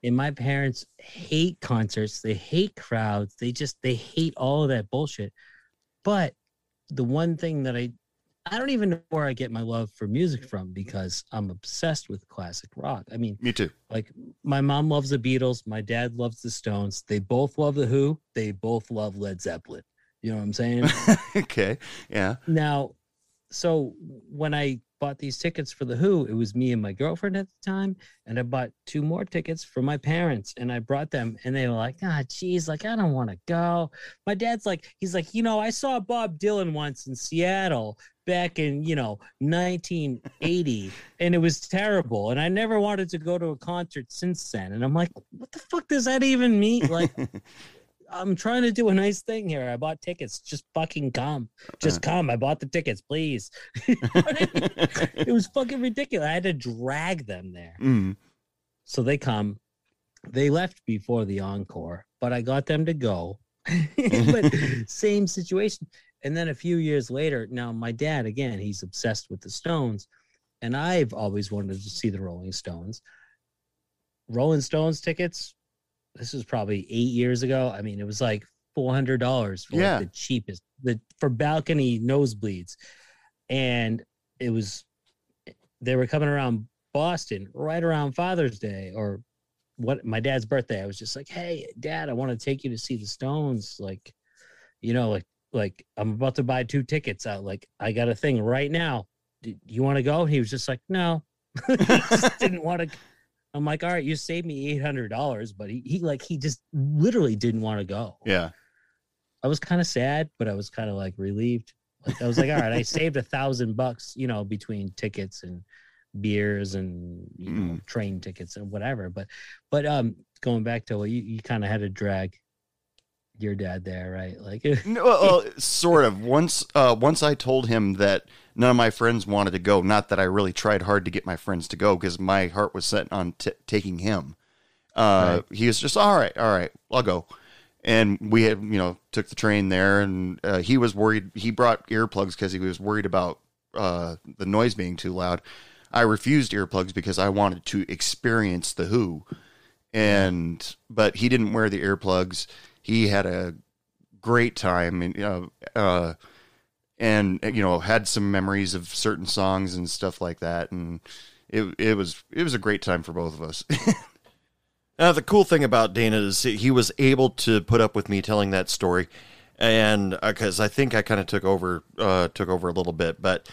And my parents hate concerts. They hate crowds. They just they hate all of that bullshit. But the one thing that I I don't even know where I get my love for music from because I'm obsessed with classic rock. I mean, me too. like my mom loves the Beatles, my dad loves the Stones. They both love the Who. They both love Led Zeppelin. You know what I'm saying? okay, yeah, now, so when I bought these tickets for the Who, it was me and my girlfriend at the time, and I bought two more tickets for my parents, and I brought them, and they were like, "Ah, geez, like I don't want to go." My dad's like, he's like, you know, I saw Bob Dylan once in Seattle back in you know 1980 and it was terrible and i never wanted to go to a concert since then and i'm like what the fuck does that even mean like i'm trying to do a nice thing here. I bought tickets. Just fucking come. Just come. I bought the tickets please. It was fucking ridiculous. I had to drag them there. Mm, so they come. They left before the encore but i got them to go. But same situation. And then a few years later now my dad again he's obsessed with the stones. And i've always wanted to see the rolling stones. Rolling stones tickets this was probably eight years ago. I mean it was like $400 for Yeah. like the cheapest the for balcony nosebleeds. And it was they were coming around boston right around father's day or what my dad's birthday. I was just like hey dad i want to take you to see the stones. Like you know like like i'm about to buy two tickets out. Like i got a thing right now. Do you want to go? He was just like no. He just didn't want to i'm like all right you saved me $800 but he, he like he just literally didn't want to go. Yeah, i was kind of sad but i was kind of like relieved. Like i was like all right i saved a thousand bucks you know between tickets and beers and you know, train tickets and whatever. But but um going back to what you, you kind of had to drag your dad there right like no, well, sort of. Once, uh, once I told him that none of my friends wanted to go. Not that I really tried hard to get my friends to go because my heart was set on t- taking him. Uh, He was just all right, all right, I'll go. And we had, you know, took the train there, and uh, he was worried. He brought earplugs because he was worried about uh, the noise being too loud. I refused earplugs because I wanted to experience the Who, and but he didn't wear the earplugs. He had a great time, and know, uh, and you know, had some memories of certain songs and stuff like that, and it it was it was a great time for both of us. Uh, the cool thing about Dana is he was able to put up with me telling that story, and because I think I kind of took over uh, took over a little bit, but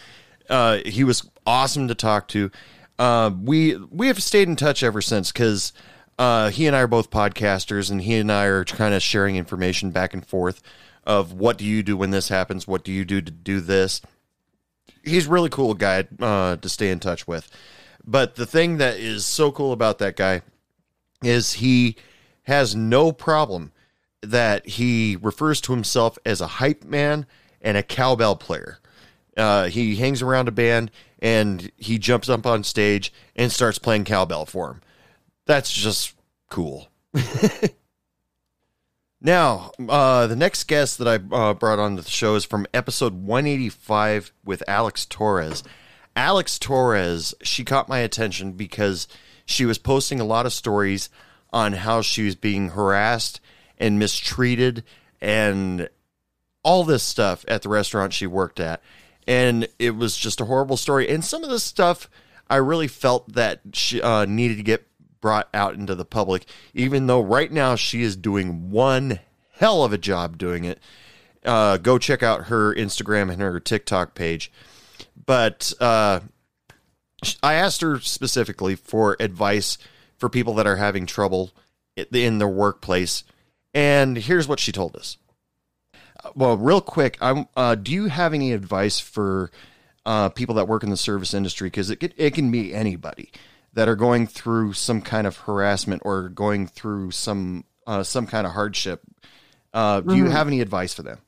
uh, he was awesome to talk to. Uh, we we have stayed in touch ever since because uh, he and I are both podcasters, and he and I are kind of sharing information back and forth of what do you do when this happens, what do you do to do this. He's really cool guy uh, to stay in touch with. But the thing that is so cool about that guy is he has no problem that he refers to himself as a hype man and a cowbell player. Uh, he hangs around a band and he jumps up on stage and starts playing cowbell for him. That's just cool. now, uh, the next guest that I uh, brought on the show is from episode 185 with Alex Torres. Alex Torres, she caught my attention because she was posting a lot of stories on how she was being harassed and mistreated and all this stuff at the restaurant she worked at. And it was just a horrible story. And some of this stuff I really felt that she uh, needed to get brought out into the public, even though right now she is doing one hell of a job doing it. Uh, go check out her Instagram and her TikTok page. But uh, I asked her specifically for advice for people that are having trouble in their workplace. And here's what she told us. Well, real quick, I'm, uh, do you have any advice for uh, people that work in the service industry? Because it, it can be anybody that are going through some kind of harassment or going through some uh, some kind of hardship. Uh, do you Mhm. have any advice for them?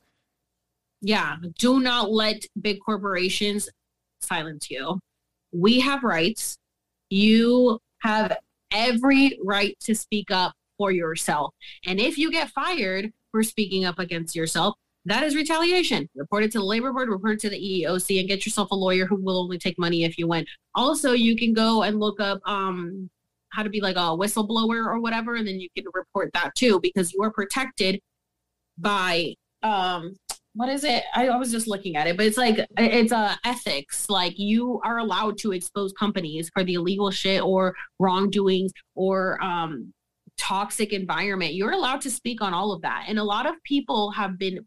yeah do not let big corporations silence you we have rights you have every right to speak up for yourself and if you get fired for speaking up against yourself that is retaliation. Report it to the labor board report it to the eeoc and get yourself a lawyer who will only take money if you win. Also you can go and look up um how to be like a whistleblower or whatever and then you can report that too because you are protected by um what is it? I, I was just looking at it but it's like it's uh ethics. Like you are allowed to expose companies for the illegal shit or wrongdoings or um toxic environment. You're allowed to speak on all of that. And a lot of people have been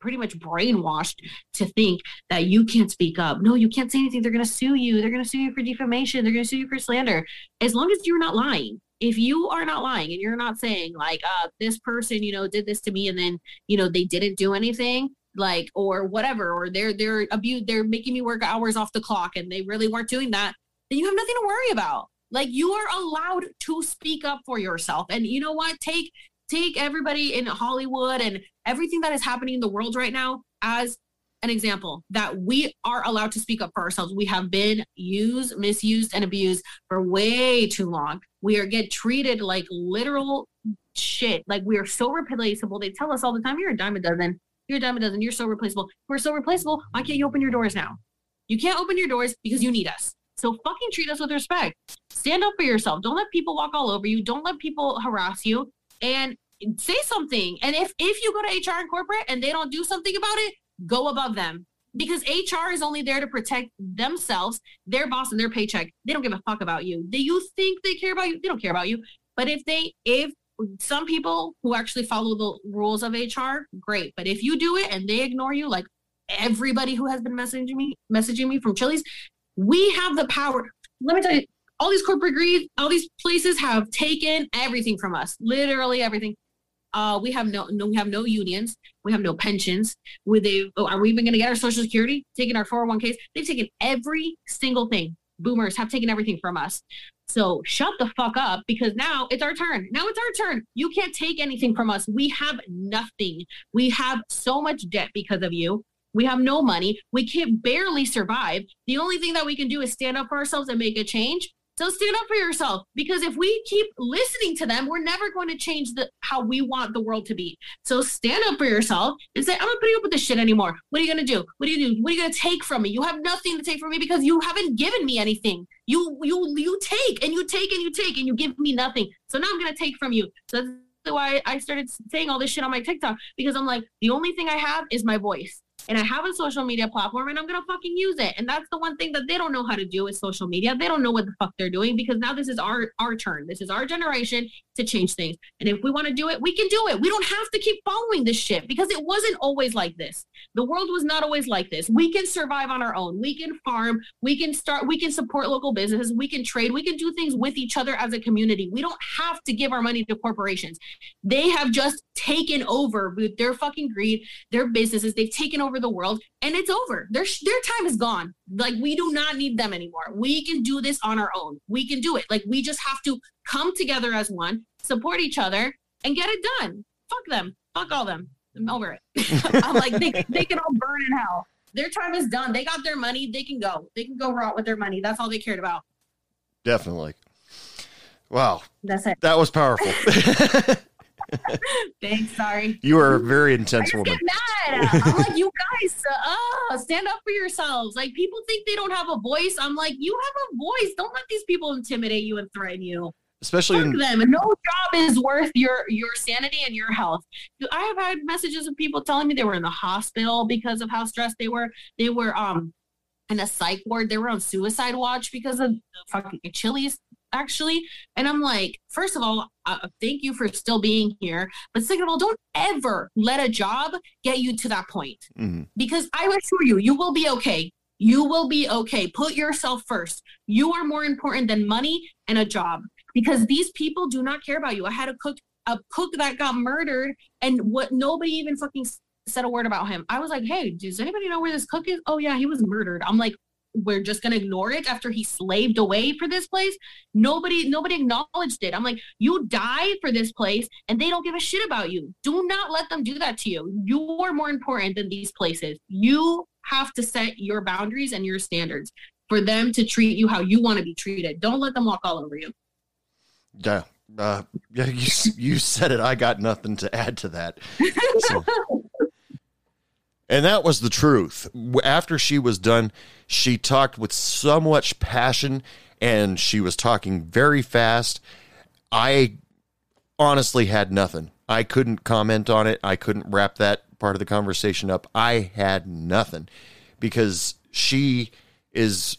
pretty much brainwashed to think that you can't speak up. No you can't say anything. They're going to sue you. They're going to sue you for defamation. They're going to sue you for slander. As long as you're not lying. If you are not lying and you're not saying like uh this person you know did this to me and then you know they didn't do anything like or whatever or they're they're abused they're making me work hours off the clock and they really weren't doing that then you have nothing to worry about. Like you are allowed to speak up for yourself. And you know what? Take take everybody in hollywood and everything that is happening in the world right now as an example that we are allowed to speak up for ourselves we have been used misused and abused for way too long we are get treated like literal shit like we are so replaceable they tell us all the time you're a dime a dozen you're a dime a dozen. You're so replaceable. We're so replaceable. Why can't you open your doors now? You can't open your doors because you need us. So fucking treat us with respect. Stand up for yourself. Don't let people walk all over you. Don't let people harass you. And say something. And if if you go to HR and corporate and they don't do something about it, go above them. Because HR is only there to protect themselves, their boss, and their paycheck. They don't give a fuck about you. Do you think they care about you? They don't care about you. But if they if some people who actually follow the rules of HR, great. But if you do it and they ignore you, like everybody who has been messaging me, messaging me from Chili's, we have the power. Let me tell you, all these corporate greed, all these places have taken everything from us, literally everything. Uh, we have no, no, we have no unions. We have no pensions. They, oh, are we even going to get our social security? Taking our 401ks? They've taken every single thing. Boomers have taken everything from us. So shut the fuck up because now it's our turn. Now it's our turn. You can't take anything from us. We have nothing. We have so much debt because of you. We have no money. We can't barely survive. The only thing that we can do is stand up for ourselves and make a change. So stand up for yourself because if we keep listening to them, we're never going to change the how we want the world to be. So stand up for yourself and say, I'm not putting up with this shit anymore. What are you gonna do? What are you do? What are you gonna take from me? You have nothing to take from me because you haven't given me anything. You you you take and you take and you take and you give me nothing. So now I'm gonna take from you. So that's why I started saying all this shit on my TikTok because I'm like, the only thing I have is my voice. And I have a social media platform and I'm gonna fucking use it. And that's the one thing that they don't know how to do is social media. They don't know what the fuck they're doing because now this is our our turn. This is our generation to change things. And if we want to do it, we can do it. We don't have to keep following this shit because it wasn't always like this. The world was not always like this. We can survive on our own. We can farm. We can start. We can support local businesses. We can trade. We can do things with each other as a community. We don't have to give our money to corporations. They have just taken over with their fucking greed, their businesses. They've taken over the world, and it's over. Their their time is gone. Like we do not need them anymore. We can do this on our own. We can do it. Like we just have to come together as one, support each other, and get it done. Fuck them. Fuck all them. I'm over it. I'm like they they can all burn in hell. Their time is done. They got their money. They can go. They can go rot with their money. That's all they cared about. Definitely. Wow, That's it. that was powerful. Thanks. Sorry. You are a very I intense woman. get mad. I'm like, you guys, uh, stand up for yourselves. Like, people think they don't have a voice. I'm like, you have a voice. Don't let these people intimidate you and threaten you. Especially in, them. No job is worth your your sanity and your health. I have had messages of people telling me they were in the hospital because of how stressed they were. They were um in a psych ward. They were on suicide watch because of the fucking chilies actually. And I'm like, first of all, uh, thank you for still being here. But second of all, don't ever let a job get you to that point Mhm. because I assure you, you will be okay. You will be okay. Put yourself first. You are more important than money and a job because these people do not care about you. I had a cook, a cook that got murdered, and what nobody even fucking said a word about him. I was like, hey, does anybody know where this cook is? Oh yeah, he was murdered. I'm like, we're just gonna ignore it after he slaved away for this place. Nobody, nobody acknowledged it. I'm like, you died for this place, and they don't give a shit about you. Do not let them do that to you. You are more important than these places. You have to set your boundaries and your standards for them to treat you how you want to be treated. Don't let them walk all over you. yeah, uh, yeah, you, you said it. I got nothing to add to that. So- and that was the truth. After she was done, she talked with so much passion and she was talking very fast. I honestly had nothing. I couldn't comment on it. I couldn't wrap that part of the conversation up. I had nothing because she is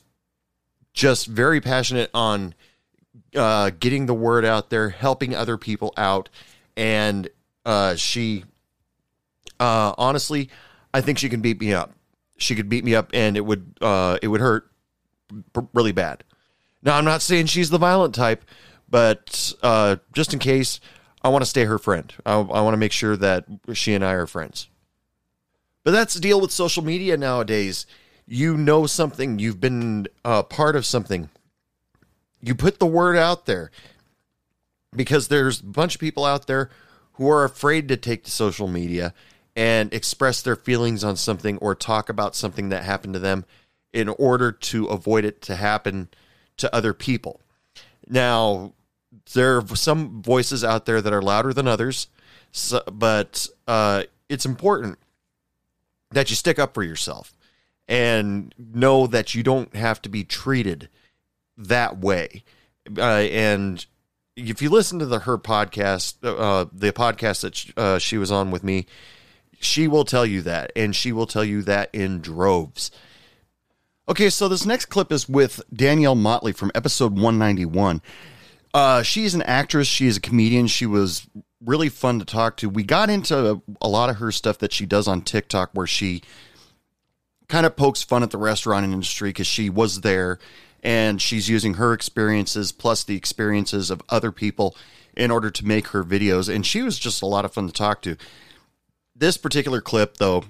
just very passionate on uh, getting the word out there, helping other people out, and uh, she uh, honestly, I think she can beat me up. She could beat me up, and it would uh, it would hurt really bad. Now, I'm not saying she's the violent type, but uh, just in case, I want to stay her friend. I, I want to make sure that she and I are friends. But that's the deal with social media nowadays. You know something, you've been uh, part of something, you put the word out there because there's a bunch of people out there who are afraid to take to social media and express their feelings on something or talk about something that happened to them in order to avoid it to happen to other people. Now, there are some voices out there that are louder than others, so, but uh, it's important that you stick up for yourself and know that you don't have to be treated that way. Uh, and if you listen to the her podcast, uh, the podcast that sh- uh, she was on with me, she will tell you that, and she will tell you that in droves. Okay, so this next clip is with Danielle Motley from episode 191. Uh, she's an actress. She is a comedian. She was really fun to talk to. We got into a lot of her stuff that she does on TikTok, where she kind of pokes fun at the restaurant industry because she was there and she's using her experiences plus the experiences of other people in order to make her videos. And she was just a lot of fun to talk to. This particular clip, though,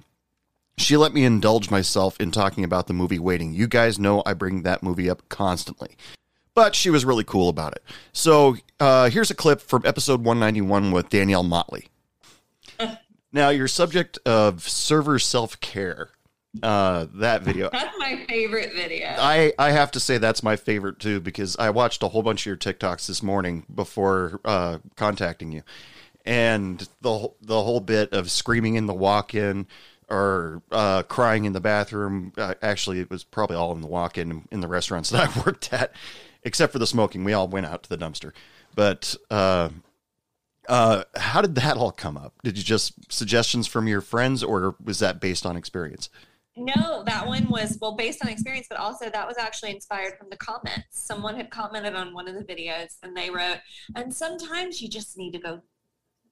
she let me indulge myself in talking about the movie Waiting. You guys know I bring that movie up constantly. But she was really cool about it. So uh, here's a clip from episode 191 with Danielle Motley. now, your subject of server self care, uh, that video. That's my favorite video. I, I have to say that's my favorite too because I watched a whole bunch of your TikToks this morning before uh, contacting you, and the the whole bit of screaming in the walk-in or uh, crying in the bathroom. Uh, actually, it was probably all in the walk-in in the restaurants that I worked at, except for the smoking. We all went out to the dumpster, but. Uh, uh, how did that all come up? Did you just suggestions from your friends, or was that based on experience? No, that one was well based on experience, but also that was actually inspired from the comments. Someone had commented on one of the videos and they wrote, and sometimes you just need to go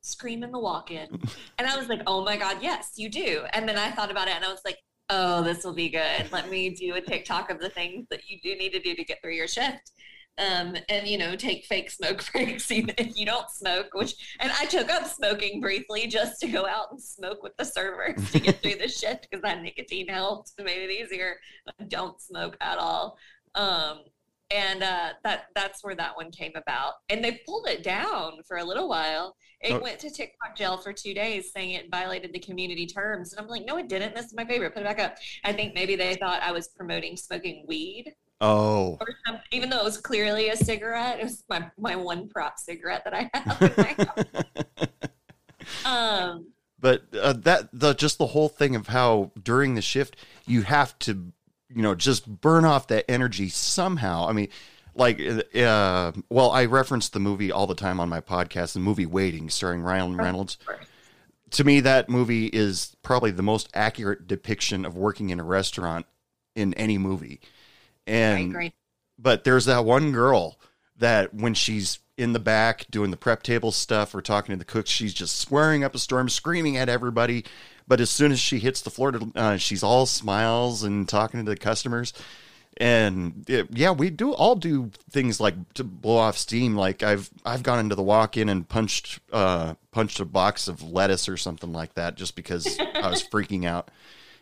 scream in the walk in. And I was like, oh my God, yes, you do. And then I thought about it and I was like, oh, this will be good. Let me do a TikTok of the things that you do need to do to get through your shift. Um, and you know, take fake smoke breaks even if you don't smoke, which and I took up smoking briefly just to go out and smoke with the servers to get through the shift because that nicotine helped to make it easier. I don't smoke at all. Um, and uh, that that's where that one came about. And they pulled it down for a little while. It Oh. went to TikTok jail for two days, saying it violated the community terms. And I'm like, no, it didn't. This is my favorite. Put it back up. I think maybe they thought I was promoting smoking weed Oh, even though it was clearly a cigarette. It was my, my one prop cigarette that I have. In my house. Um, but uh, that the just the whole thing of how during the shift you have to you know just burn off that energy somehow. I mean like uh well i reference the movie all the time on my podcast the movie waiting starring ryan reynolds. to me that movie is probably the most accurate depiction of working in a restaurant in any movie. I and agree. but there's that one girl that when she's in the back doing the prep table stuff or talking to the cooks, she's just swearing up a storm, screaming at everybody. But as soon as she hits the floor, uh, she's all smiles and talking to the customers. And it, yeah, we do all do things like to blow off steam. Like I've I've gone into the walk-in and punched uh, punched a box of lettuce or something like that just because I was freaking out.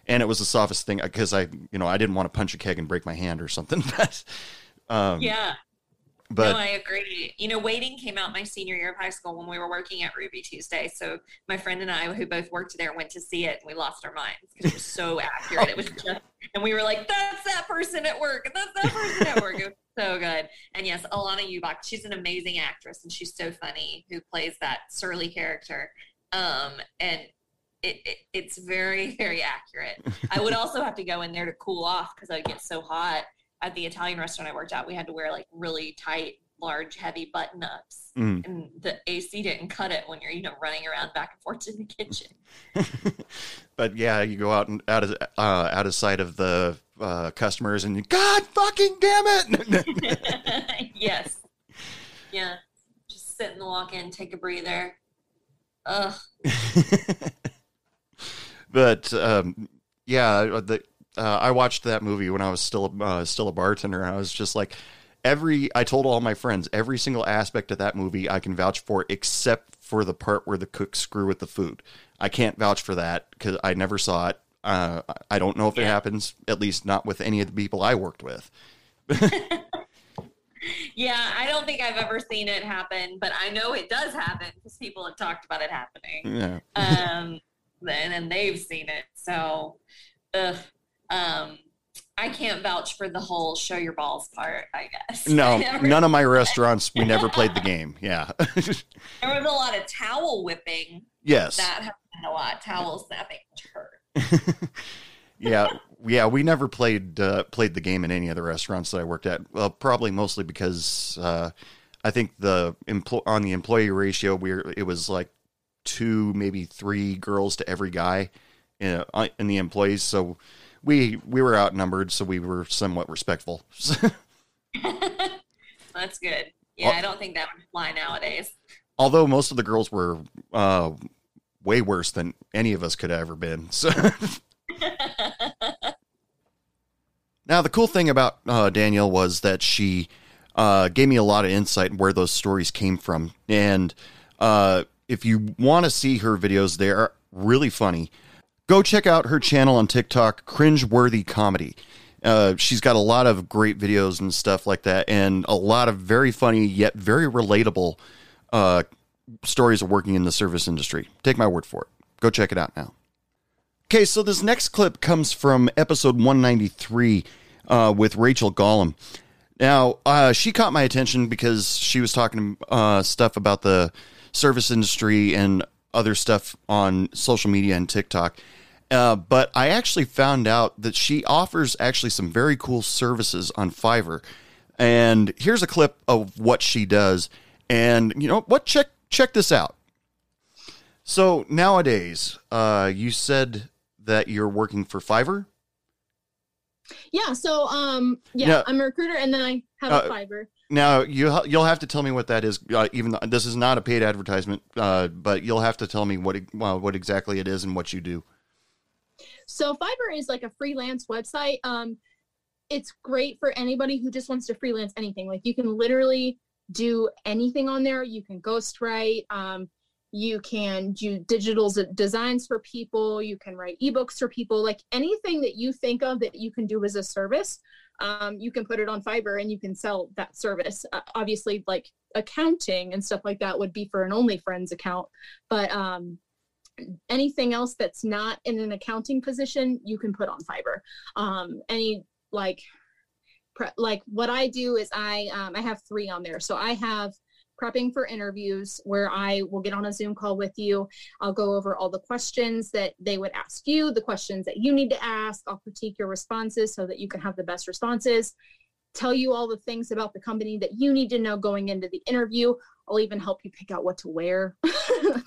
And it was the softest thing because I you know I didn't want to punch a keg and break my hand or something. Um, Yeah. But no, I agree. You know, waiting came out my senior year of high school when we were working at Ruby Tuesday. So my friend and I, who both worked there, went to see it, and we lost our minds because it was so accurate. It was just, and we were like, "That's that person at work. That's that person at work." It was so good. And yes, Alanna Ubach, she's an amazing actress, and she's so funny. Who plays that surly character? Um, and it, it, it's very, very accurate. I would also have to go in there to cool off because I'd get so hot at the Italian restaurant I worked at, we had to wear like really tight, large, heavy button ups. Mm. And the AC didn't cut it when you're, you know, running around back and forth in the kitchen. but yeah, you go out and out of uh, out of sight of the uh, customers, and you, God fucking damn it! yes. Yeah. Just sit in the walk in, take a breather. Ugh. but um, yeah, the, uh, I watched that movie when I was still uh, still a bartender, and I was just like, every I told all my friends every single aspect of that movie I can vouch for, except for the part where the cooks screw with the food. I can't vouch for that because I never saw it. Uh, I don't know if it happens, at least not with any of the people I worked with. Yeah, I don't think I've ever seen it happen, but I know it does happen because people have talked about it happening. Yeah. um, and then they've seen it. So, ugh, um, I can't vouch for the whole show your balls part. I guess No, I never- none of my restaurants we never played the game. Yeah. There was a lot of towel whipping. yes. That happened a lot. Towel snapping yeah, yeah, we never played uh, played the game in any of the restaurants that I worked at. Well, probably mostly because uh, I think the empl- on the employee ratio, we are it was like two, maybe three girls to every guy in, uh, in the employees. So we we were outnumbered, so we were somewhat respectful. That's good. Yeah, I don't think that would fly nowadays. Although most of the girls were uh, way worse than any of us could have ever been. So. Now, the cool thing about uh, Danielle was that she uh, gave me a lot of insight in where those stories came from. And uh, if you want to see her videos, they are really funny. Go check out her channel on TikTok, Cringeworthy Comedy. Uh, she's got a lot of great videos and stuff like that, and a lot of very funny yet very relatable uh, stories of working in the service industry. Take my word for it. Go check it out now. Okay, so this next clip comes from episode 193 uh, with Rachel Gollum. Now, uh, she caught my attention because she was talking uh, stuff about the service industry and other stuff on social media and TikTok. Uh, but I actually found out that she offers actually some very cool services on Fiverr. And here's a clip of what she does. And you know what? Check check this out. So nowadays, uh, you said that you're working for Fiverr. Yeah. So, um, yeah, Yeah. I'm a recruiter, and then I have Uh, a Fiverr. Now you you'll have to tell me what that is. Uh, even though this is not a paid advertisement, uh, but you'll have to tell me what well, what exactly it is and what you do. So Fiverr is like a freelance website. Um, it's great for anybody who just wants to freelance anything. Like you can literally do anything on there. You can ghostwrite. Um, you can do digital designs for people. You can write ebooks for people. Like anything that you think of that you can do as a service, um, you can put it on Fiverr and you can sell that service. Uh, obviously, like accounting and stuff like that would be for an OnlyFriends account, but um, anything else that's not in an accounting position you can put on fiverr um any like pre- like what i do is i um, i have three on there so i have prepping for interviews where I will get on a Zoom call with you. I'll go over all the questions that they would ask you, the questions that you need to ask. I'll critique your responses so that you can have the best responses. Tell you all the things about the company that you need to know going into the interview. I'll even help you pick out what to wear.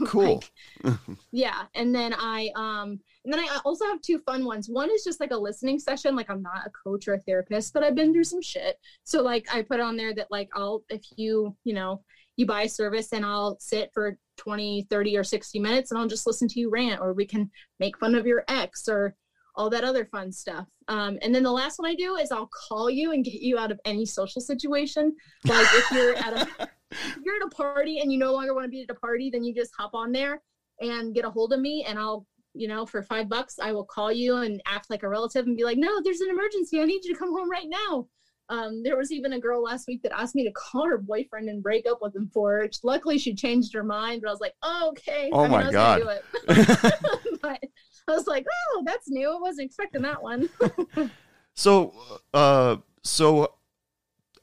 Cool. yeah and then i um and then i also have two fun ones one is just like a listening session like i'm not a coach or a therapist but i've been through some shit so like i put on there that like i'll if you you know you buy a service and i'll sit for 20 30 or 60 minutes and i'll just listen to you rant or we can make fun of your ex or all that other fun stuff um, and then the last one i do is i'll call you and get you out of any social situation like if you're at a if you're at a party and you no longer want to be at a party, then you just hop on there and get a hold of me and I'll, you know, for five bucks, I will call you and act like a relative and be like, no, there's an emergency. I need you to come home right now. Um, there was even a girl last week that asked me to call her boyfriend and break up with him for her. Luckily, she changed her mind, but I was like, oh, okay. Oh I mean, my I God. it. but I was like, oh, that's new. I wasn't expecting that one. So, uh, so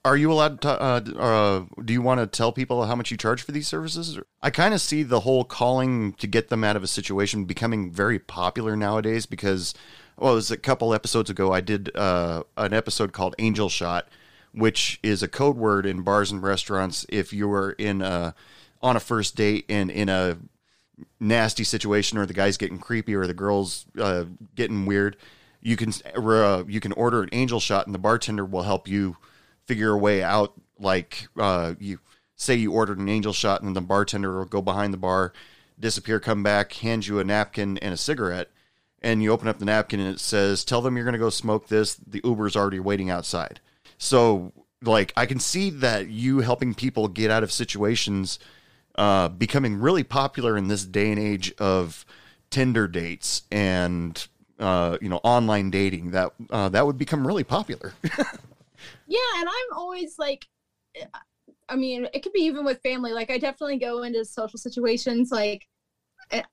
are you allowed to? Uh, uh, do you want to tell people how much you charge for these services? I kind of see the whole calling to get them out of a situation becoming very popular nowadays because, well, it was a couple episodes ago. I did uh, an episode called Angel Shot, which is a code word in bars and restaurants if you are in a on a first date and in a nasty situation or the guy's getting creepy or the girl's uh, getting weird you can uh, you can order an angel shot and the bartender will help you figure a way out like uh, you say you ordered an angel shot and the bartender will go behind the bar disappear come back hand you a napkin and a cigarette and you open up the napkin and it says tell them you're going to go smoke this the uber's already waiting outside so like i can see that you helping people get out of situations uh, becoming really popular in this day and age of Tinder dates and uh, you know online dating. That uh, that would become really popular. Yeah, and I'm always like, I mean, it could be even with family. Like, I definitely go into social situations like. eh,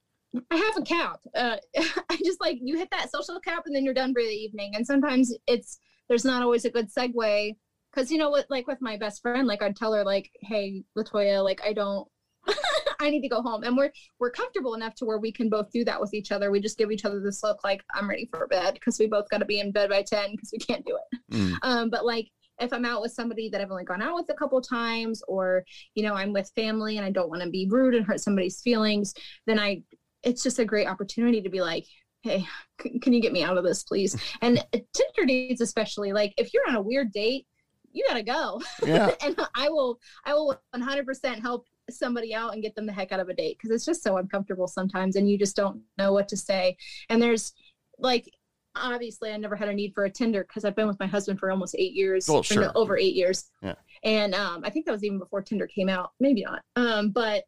I have a cap. Uh, I just like you hit that social cap and then you're done for the evening. And sometimes it's there's not always a good segue because you know what, like with my best friend, like I'd tell her like, "Hey, Latoya, like I don't, I need to go home," and we're we're comfortable enough to where we can both do that with each other. We just give each other this look like, "I'm ready for bed," because we both got to be in bed by ten because we can't do it. Mm. Um, but like if I'm out with somebody that I've only gone out with a couple times, or you know I'm with family and I don't want to be rude and hurt somebody's feelings, then I it's just a great opportunity to be like, hey, c- can you get me out of this, please? And Tinder dates, especially, like if you're on a weird date, you gotta go. Yeah. and I will, I will 100% help somebody out and get them the heck out of a date because it's just so uncomfortable sometimes, and you just don't know what to say. And there's like. Obviously, I never had a need for a Tinder because I've been with my husband for almost eight years, Well, no, sure. over eight years Yeah. and um, I think that was even before Tinder came out. Maybe not, um, but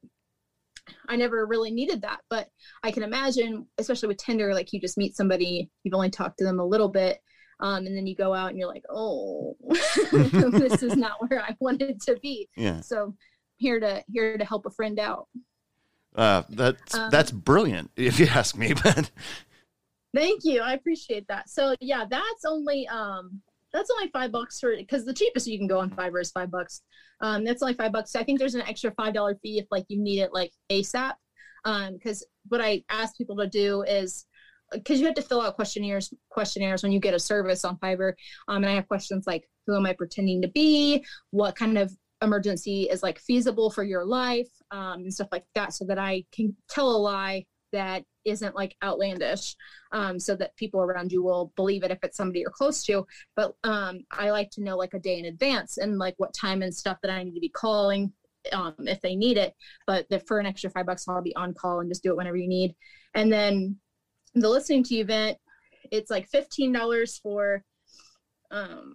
I never really needed that. But I can imagine, especially with Tinder, like you just meet somebody, you've only talked to them a little bit, um, and then you go out and you're like, oh, this is not where I wanted to be. Yeah. So here to here to help a friend out. Uh, that's Um, that's brilliant if you ask me. But Thank you. I appreciate that. So yeah, that's only um that's only five bucks for because the cheapest you can go on Fiverr is five bucks. Um, that's only five bucks. So I think there's an extra five dollar fee if like you need it like ASAP. Um, because what I ask people to do is because you have to fill out questionnaires questionnaires when you get a service on Fiverr. Um, and I have questions like who am I pretending to be? What kind of emergency is like feasible for your life? Um, and stuff like that, so that I can tell a lie that isn't like outlandish um, so that people around you will believe it if it's somebody you're close to. But um, i like to know like a day in advance and like what time and stuff that i need to be calling um, if they need it. But the, for an extra five bucks i'll be on call and just do it whenever you need. And then the listening to event it's like $15 for um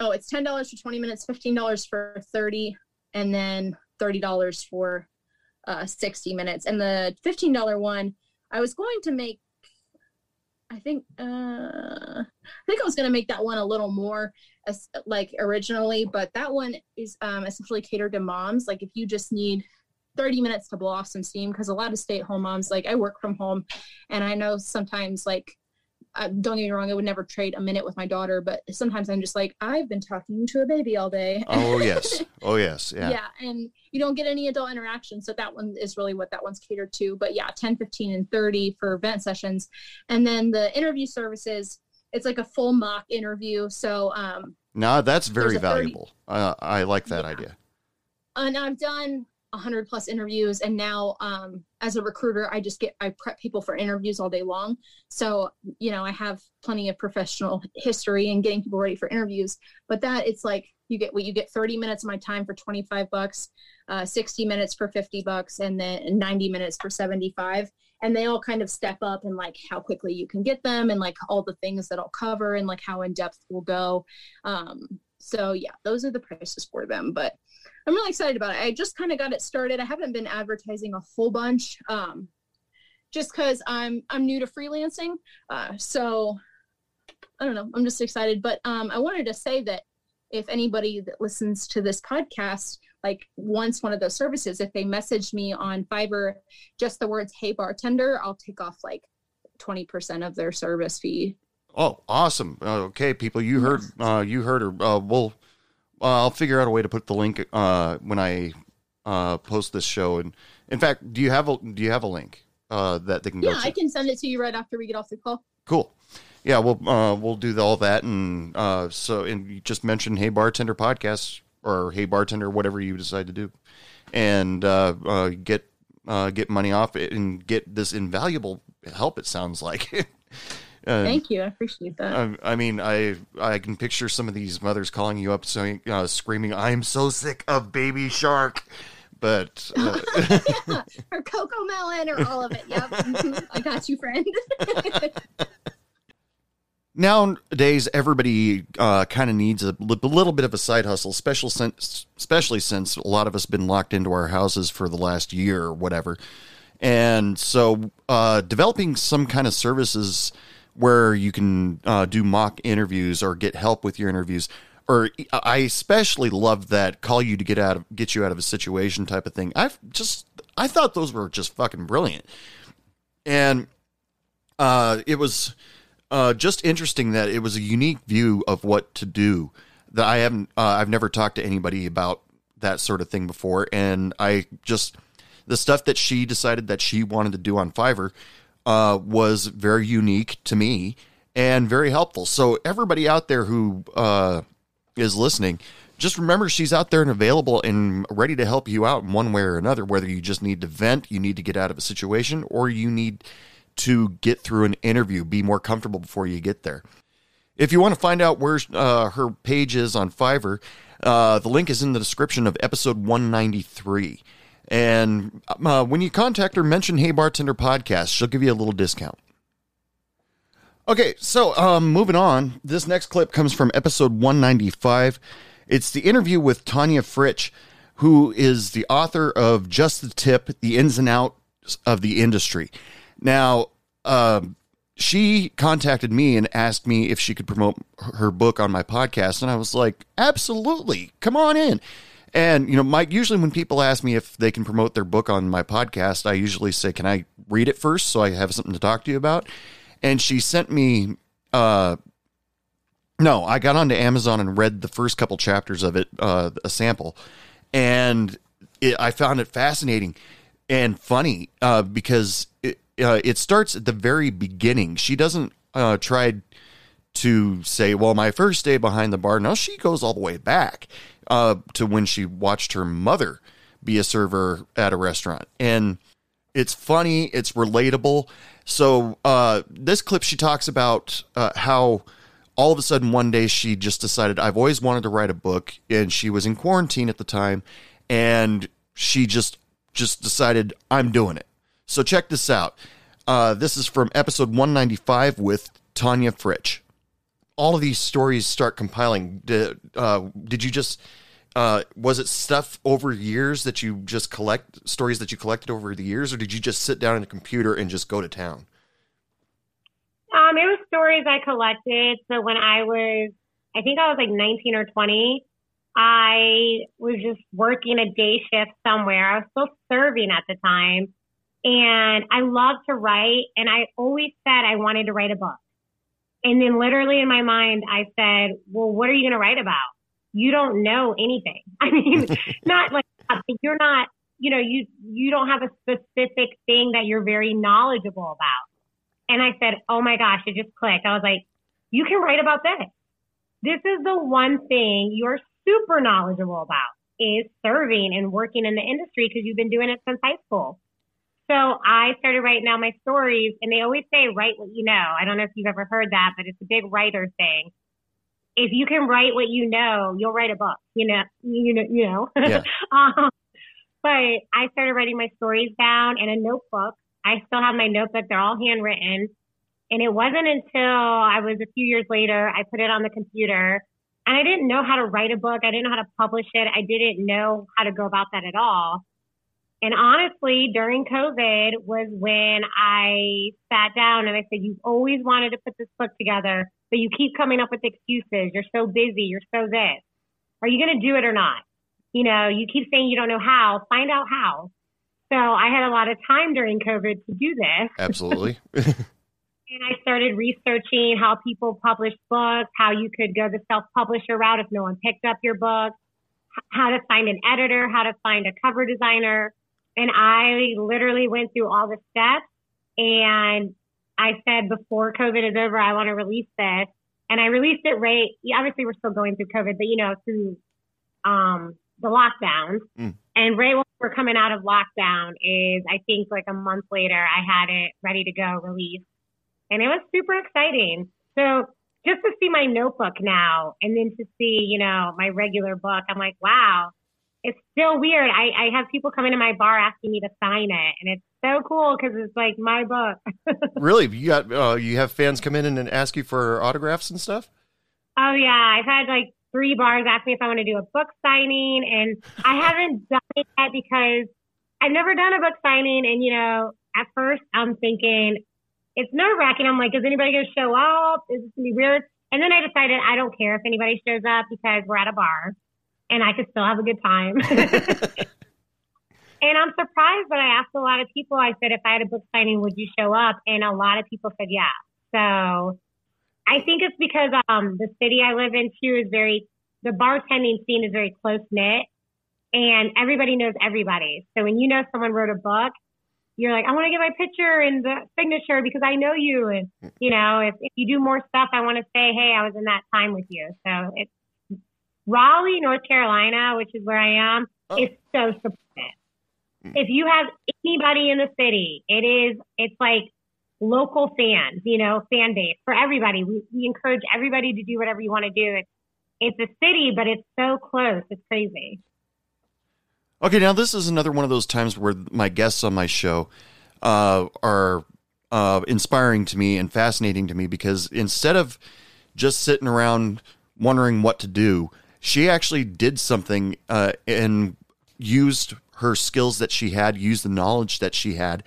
oh it's $10 for 20 minutes $15 for 30 and then $30 for uh, 60 minutes. And the $15 one, I was going to make, I think, uh, I think I was going to make that one a little more as, like originally, but that one is um, essentially catered to moms. Like if you just need 30 minutes to blow off some steam, because a lot of stay at home moms, like I work from home and I know sometimes like uh, don't get me wrong, I would never trade a minute with my daughter, but sometimes I'm just like, I've been talking to a baby all day. Oh yes. Oh yes. Yeah. yeah and you don't get any adult interaction so that one is really what that one's catered to but yeah 10 15 and 30 for event sessions and then the interview services it's like a full mock interview so um No, that's very There's 30 valuable. Uh, I like that idea. and i've done 100 plus interviews and now um as a recruiter i just get i prep people for interviews all day long. So you know i have plenty of professional history in getting people ready for interviews but that it's like you get what you get 30 minutes of my time for 25 bucks uh, 60 minutes for 50 bucks and then 90 minutes for 75 and they all kind of step up and like how quickly you can get them and like all the things that i'll cover and like how in depth we'll go. Um so yeah those are the prices for them but i'm really excited about it. I just kind of got it started. I haven't been advertising a whole bunch um just because i'm i'm new to freelancing uh so i don't know. I'm just excited. But um i wanted to say that if anybody that listens to this podcast like wants one of those services if they message me on fiverr just the words hey bartender i'll take off like 20% of their service fee. Oh, awesome. Uh, okay, people, you heard uh, you heard her. Uh, we'll I'll figure out a way to put the link uh, when I uh, post this show. And in fact, do you have a do you have a link uh, that they can go to yeah i can send it to you right after we get off the call Cool. Yeah, we'll uh, we'll do all that, and uh, so and you just mentioned Hey Bartender podcast or Hey Bartender, whatever you decide to do, and uh, uh, get uh, get money off it and get this invaluable help. It sounds like. Uh, thank you. I appreciate that. I, I mean, I I can picture some of these mothers calling you up, saying, uh, screaming, "I'm so sick of Baby Shark," but uh, yeah, or Cocomelon or all of it. Yep. I got you friend. Nowadays everybody uh, kind of needs a li- little bit of a side hustle, special since, especially since a lot of us been locked into our houses for the last year or whatever. And so, uh, developing some kind of services where you can uh, do mock interviews or get help with your interviews, or I especially love that call you to get out of get you out of a situation type of thing. I've just I thought those were just fucking brilliant, and uh, it was uh, just interesting that it was a unique view of what to do that I haven't uh, I've never talked to anybody about that sort of thing before. And I just the stuff that she decided that she wanted to do on Fiverr uh, was very unique to me and very helpful so everybody out there who uh, is listening just remember she's out there and available and ready to help you out in one way or another whether you just need to vent you need to get out of a situation or you need to get through an interview, be more comfortable before you get there. If you want to find out where uh, her page is on Fiverr, uh, the link is in the description of episode 193. And uh, when you contact her, mention Hey Bartender Podcast. She'll give you a little discount. Okay, so um, moving on. This next clip comes from episode 195. It's the interview with Tanya Fritsch, who is the author of Just the Tip The Ins and Outs of the Industry. Now, um, she contacted me and asked me if she could promote her book on my podcast. And I was like, absolutely, come on in. And, you know, Mike, usually when people ask me if they can promote their book on my podcast, I usually say, can I read it first so I have something to talk to you about? And she sent me, uh, no, I got onto Amazon and read the first couple chapters of it, uh, a sample, and it, I found it fascinating and funny uh, because it, uh, it starts at the very beginning. She doesn't uh, try to say, "Well, my first day behind the bar." No, she goes all the way back uh, to when she watched her mother be a server at a restaurant, and it's funny, it's relatable. So uh, this clip, she talks about uh, how all of a sudden one day she just decided I've always wanted to write a book, and she was in quarantine at the time, and she just just decided I'm doing it. So check this out. Uh, this is from episode 195 with Tanya Fritsch. All of these stories start compiling. Did, uh, did you just uh, was it stuff over years that you just collect stories that you collected over the years, or did you just sit down in a computer and just go to town? Um, it was stories I collected. So when I was, I think I was like 19 or 20, I was just working a day shift somewhere. I was still serving at the time. And I love to write. And I always said I wanted to write a book. And then literally in my mind, I said, well, what are you going to write about? You don't know anything. I mean, not like uh, you're not, you know, you, you don't have a specific thing that you're very knowledgeable about. And I said, oh my gosh, it just clicked. I was like, you can write about this. This is the one thing you're super knowledgeable about is serving and working in the industry because you've been doing it since high school. So I started writing out my stories and they always say, write what you know. I don't know if you've ever heard that, but it's a big writer thing. If you can write what you know, you'll write a book, you know, you know, you know. Yeah. um, but I started writing my stories down in a notebook. I still have my notebook. They're all handwritten. And it wasn't until I was a few years later, I put it on the computer and I didn't know how to write a book. I didn't know how to publish it. I didn't know how to go about that at all. And honestly, during COVID was when I sat down and I said, You've always wanted to put this book together, but you keep coming up with excuses. You're so busy. You're so this. Are you going to do it or not? You know, you keep saying you don't know how. Find out how. So I had a lot of time during COVID to do this. Absolutely. And I started researching how people publish books, how you could go the self publisher route if no one picked up your book, how to find an editor, how to find a cover designer. And I literally went through all the steps. And I said, before COVID is over, I want to release this. And I released it right. Obviously, we're still going through COVID, but you know, through um, the lockdowns. Mm. And right when we're coming out of lockdown is, I think, like a month later, I had it ready to go released and it was super exciting. So just to see my notebook now and then to see, you know, my regular book, I'm like, wow, it's still weird. I, I have people come into my bar asking me to sign it and it's so cool because it's like my book. really? You got uh, you have fans come in and ask you for autographs and stuff? oh yeah. I've had like three bars ask me if I want to do a book signing and I haven't done it yet because I've never done a book signing and you know, at first I'm thinking it's nerve wracking. I'm like, is anybody going to show up? Is this going to be weird? And then I decided I don't care if anybody shows up because we're at a bar and I could still have a good time. and I'm surprised, but I asked a lot of people, I said, if I had a book signing, would you show up? And a lot of people said yeah. So I think it's because um, the city I live in too is very, the bartending scene is very close knit and everybody knows everybody. So when you know someone wrote a book, you're like, I want to get my picture and the signature because I know you. And, you know, if, if you do more stuff, I want to say, hey, I was in that time with you. So it's Raleigh, North Carolina, which is where I am, is so supportive. If you have anybody in the city, it is, it's like local fans, you know, fan base for everybody. We, we encourage everybody to do whatever you want to do. It's, it's a city, but it's so close. It's crazy. Okay, now this is another one of those times where my guests on my show uh, are uh, inspiring to me and fascinating to me because instead of just sitting around wondering what to do, she actually did something uh, and used her skills that she had, used the knowledge that she had,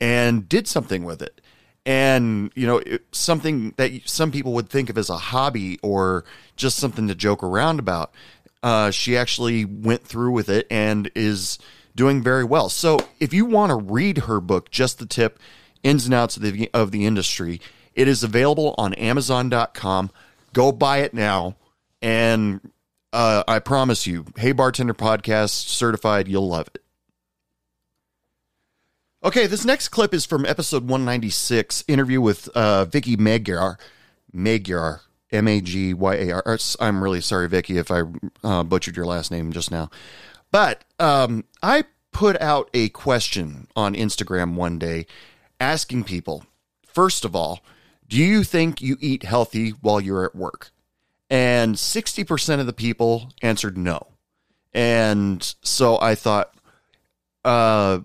and did something with it. And you know, it, something that some people would think of as a hobby or just something to joke around about uh, she actually went through with it and is doing very well. So if you want to read her book, just the tip, ins and outs of the of the industry, it is available on Amazon.com. Go buy it now, and uh, I promise you, Hey Bartender Podcast certified, you'll love it. Okay, this next clip is from episode 196, interview with uh, Vicky Magyar. Magyar. M A G Y A R. I'm really sorry, Vicky, if I uh, butchered your last name just now. But um, I put out a question on Instagram one day asking people, first of all, do you think you eat healthy while you're at work? And 60% of the people answered no. And so I thought, uh,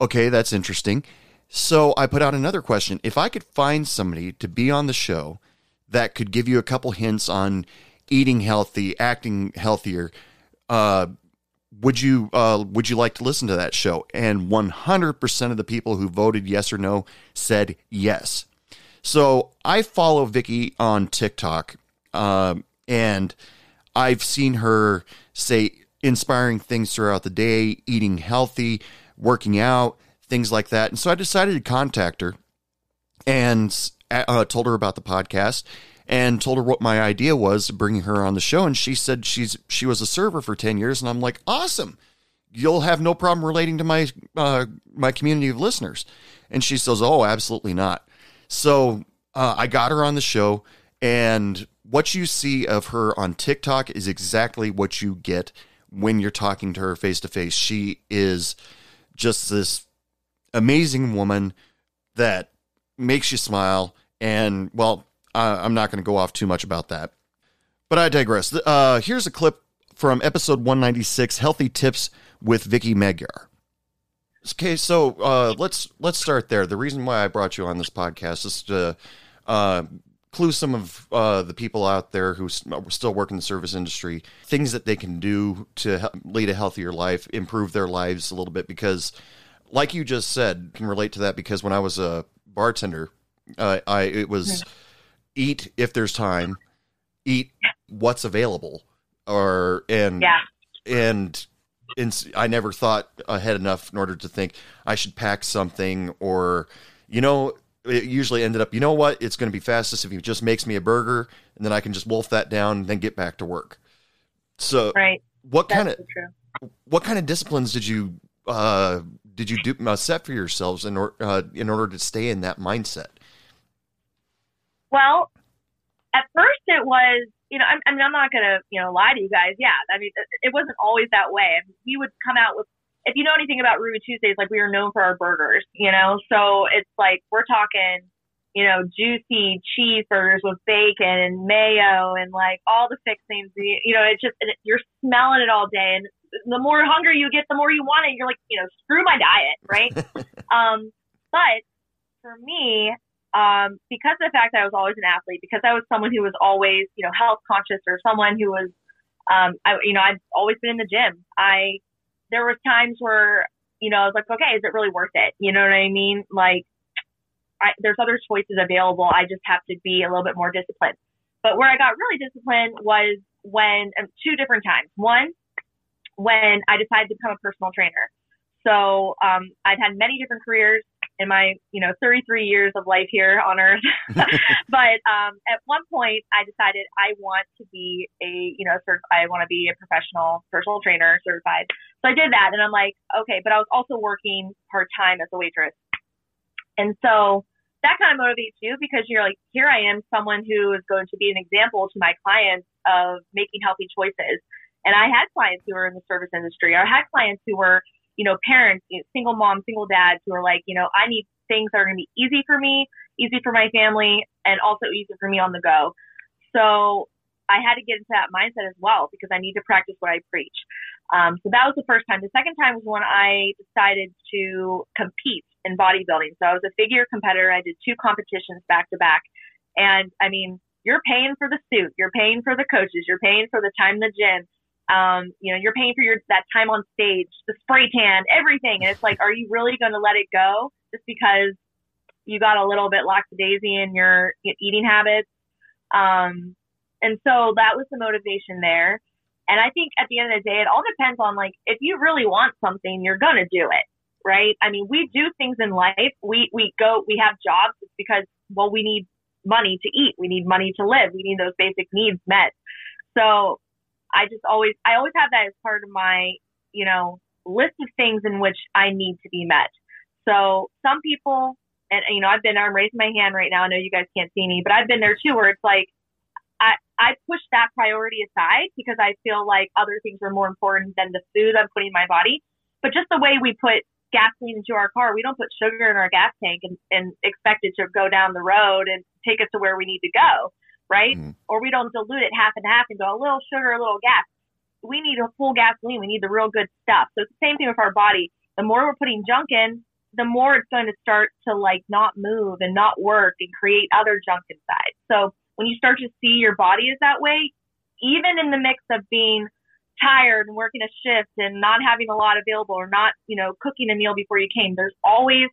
okay, that's interesting. So I put out another question. If I could find somebody to be on the show that could give you a couple hints on eating healthy, acting healthier, uh, would you uh, would you like to listen to that show? And 100% of the people who voted yes or no said yes. So I follow Vicky on TikTok, um, and I've seen her say inspiring things throughout the day, eating healthy, working out, things like that. And so I decided to contact her and uh, told her about the podcast and told her what my idea was bringing her on the show. And she said she's she was a server for 10 years. And I'm like awesome. You'll have no problem relating to my uh, my community of listeners. And she says oh absolutely not. So uh, I got her on the show and what you see of her on TikTok is exactly what you get when you're talking to her face to face she is just this amazing woman that makes you smile and well uh, I'm not going to go off too much about that. But I digress. Uh, here's a clip from episode 196, "Healthy Tips with Vicky Magyar." Okay, so uh, let's let's start there. The reason why I brought you on this podcast is to uh, clue some of uh, the people out there who still work in the service industry things that they can do to he- lead a healthier life, improve their lives a little bit. Because, like you just said, can relate to that. Because when I was a bartender, uh, I it was eat if there's time, eat what's available, or and Yeah. and and I never thought ahead enough in order to think I should pack something or you know it usually ended up you know what it's going to be fastest if he just makes me a burger and then I can just wolf that down and then get back to work. So Right. what kind of true. what kind of disciplines did you uh did you do uh, set for yourselves in order uh, in order to stay in that mindset? Well, at first it was, you know, I'm, I mean, I'm not gonna, you know, lie to you guys. Yeah, I mean, it, it wasn't always that way. I mean, we would come out with, if you know anything about Ruby Tuesdays, like we were known for our burgers, you know. So it's like we're talking, you know, juicy cheeseburgers with bacon and mayo and like all the fixings. You you know, it's just you're smelling it all day, and the more hungry you get, the more you want it. You're like, you know, screw my diet, right? um, but for me, um, because of the fact that I was always an athlete, because I was someone who was always, you know, health conscious or someone who was, um, I, you know, I've always been in the gym. I, there was times where, you know, I was like, okay, is it really worth it? You know what I mean? Like, I, there's other choices available. I just have to be a little bit more disciplined. But where I got really disciplined was when um, two different times. One, when I decided to become a personal trainer. So um, I've had many different careers in my, you know, 33 years of life here on Earth. but um, at one point, I decided I want to be a, you know, cert- I want to be a professional personal trainer certified. So I did that, and I'm like, okay, but I was also working part time as a waitress, and so that kind of motivates you because you're like, here I am, someone who is going to be an example to my clients of making healthy choices. And I had clients who were in the service industry. I had clients who were, you know, parents, you know, single moms, single dads who are like, you know, I need things that are going to be easy for me, easy for my family, and also easy for me on the go. So I had to get into that mindset as well because I need to practice what I preach. Um, so that was the first time. The second time was when I decided to compete in bodybuilding. So I was a figure competitor. I did two competitions back to back. And I mean, you're paying for the suit, you're paying for the coaches, you're paying for the time in the gym. Um, you know, you're paying for your that time on stage, the spray tan, everything. And it's like, are you really going to let it go just because you got a little bit lackadaisy in your eating habits? Um, and so that was the motivation there. And I think at the end of the day, it all depends on like if you really want something, you're gonna do it, right? I mean, we do things in life. We we go, we have jobs because well, we need money to eat, we need money to live, we need those basic needs met. So I just always, I always have that as part of my, you know, list of things in which I need to be met. So some people, and you know, I've been, there. I'm raising my hand right now. I know you guys can't see me, but I've been there too, where it's like, I, I push that priority aside because I feel like other things are more important than the food I'm putting in my body. But just the way we put gasoline into our car, we don't put sugar in our gas tank and, and expect it to go down the road and take us to where we need to go, right? Mm-hmm. Or we don't dilute it half and half and go a little sugar, a little gas. We need a full gasoline. We need the real good stuff. So it's the same thing with our body. The more we're putting junk in, the more it's going to start to like not move and not work and create other junk inside. So when you start to see your body is that way, even in the mix of being tired and working a shift and not having a lot available or not, you know, cooking a meal before you came, there's always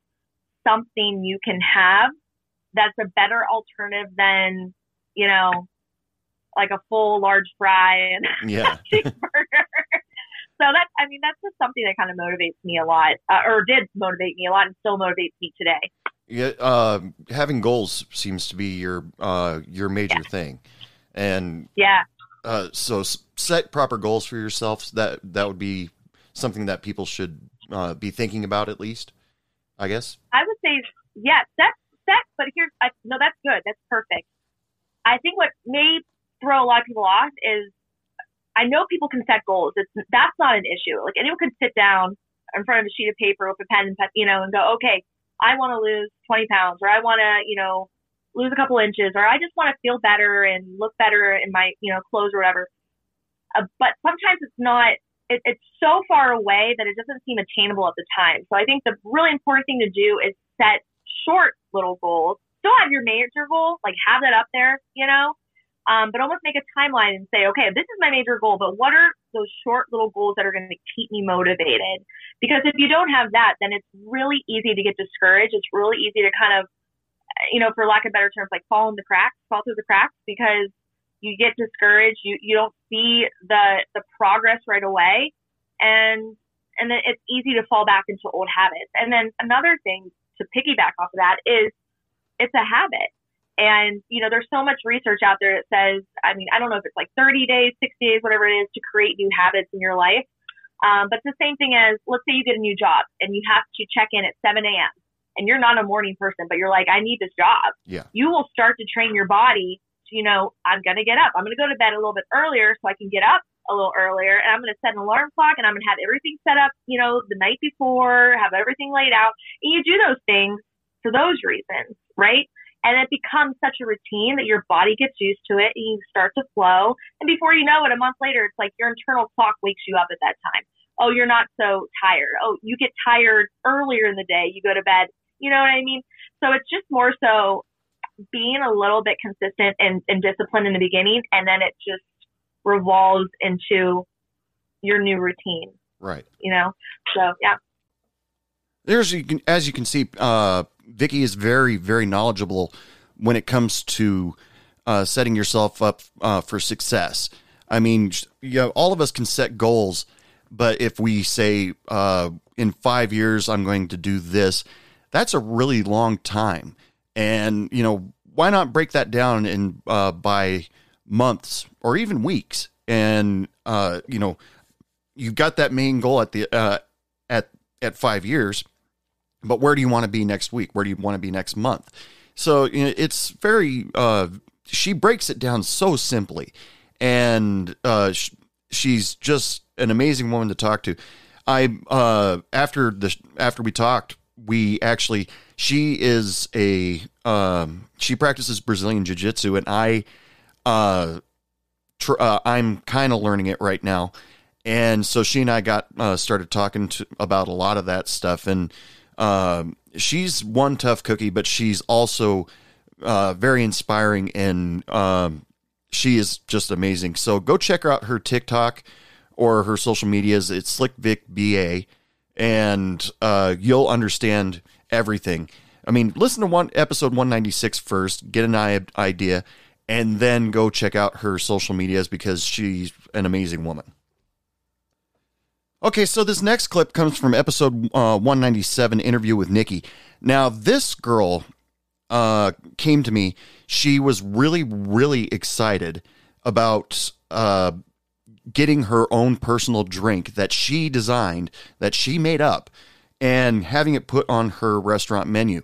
something you can have that's a better alternative than, you know, like a full large fry and Yeah. cheeseburger. so that's, I mean, that's just something that kind of motivates me a lot, uh, or did motivate me a lot, and still motivates me today. Yeah, uh, having goals seems to be your uh, your major thing, and Yeah. uh, so s- set proper goals for yourself. That that would be something that people should uh, be thinking about at least. I guess. I would say, yeah, set, set, but here's, I, no, that's good. That's perfect. I think what may throw a lot of people off is I know people can set goals. It's, that's not an issue. Like anyone could sit down in front of a sheet of paper with a pen and, pen, you know, and go, okay, I want to lose 20 pounds or I want to, you know, lose a couple inches or I just want to feel better and look better in my, you know, clothes or whatever. Uh, but sometimes it's not, it, it's so far away that it doesn't seem attainable at the time. So I think the really important thing to do is set short little goals. Still have your major goal, like have that up there, you know, um, but almost make a timeline and say, okay, this is my major goal, but what are those short little goals that are going to keep me motivated? Because if you don't have that, then it's really easy to get discouraged. It's really easy to kind of, you know, for lack of better terms, like fall in the cracks, fall through the cracks because you get discouraged. You, you don't see the, the progress right away. And, and then it's easy to fall back into old habits. And then another thing to piggyback off of that is it's a habit. And, you know, there's so much research out there that says, I mean, I don't know if it's like 30 days, 60 days, whatever it is to create new habits in your life. Um, but the same thing as, let's say you get a new job and you have to check in at 7 a.m. and you're not a morning person, but you're like, I need this job. Yeah. You will start to train your body to, you know, I'm going to get up. I'm going to go to bed a little bit earlier so I can get up a little earlier and I'm going to set an alarm clock and I'm going to have everything set up, you know, the night before, have everything laid out. And you do those things for those reasons, right? And it becomes such a routine that your body gets used to it and you start to flow. And before you know it, a month later, it's like your internal clock wakes you up at that time. Oh, you're not so tired. Oh, you get tired earlier in the day. You go to bed. You know what I mean? So it's just more so being a little bit consistent and, and disciplined in the beginning. And then it just revolves into your new routine, Right. you know? So, yeah. There's as you can see, uh, Vicky is very, very knowledgeable when it comes to uh, setting yourself up uh, for success. I mean, you know, all of us can set goals, but if we say uh, in five years I'm going to do this, that's a really long time. And you know, why not break that down in uh, by months or even weeks? And uh, you know, you've got that main goal at the uh, at at five years but where do you want to be next week? Where do you want to be next month? So you know, it's very uh, she breaks it down so simply. And uh, sh- she's just an amazing woman to talk to. I uh, after the after we talked we actually she is a um, she practices brazilian jiu-jitsu and i uh, tr- uh i'm kind of learning it right now. And so she and I got uh, started talking to, about a lot of that stuff. And um, she's one tough cookie, but she's also uh, very inspiring, and um, she is just amazing. So go check out her TikTok or her social medias. It's Slick Vic BA, and uh, you'll understand everything. I mean, listen to one episode 196 first, get an idea, and then go check out her social medias because she's an amazing woman. Okay, so this next clip comes from episode uh, 197, interview with Nikki. Now, this girl uh, came to me. She was really, really excited about uh, getting her own personal drink that she designed, that she made up, and having it put on her restaurant menu.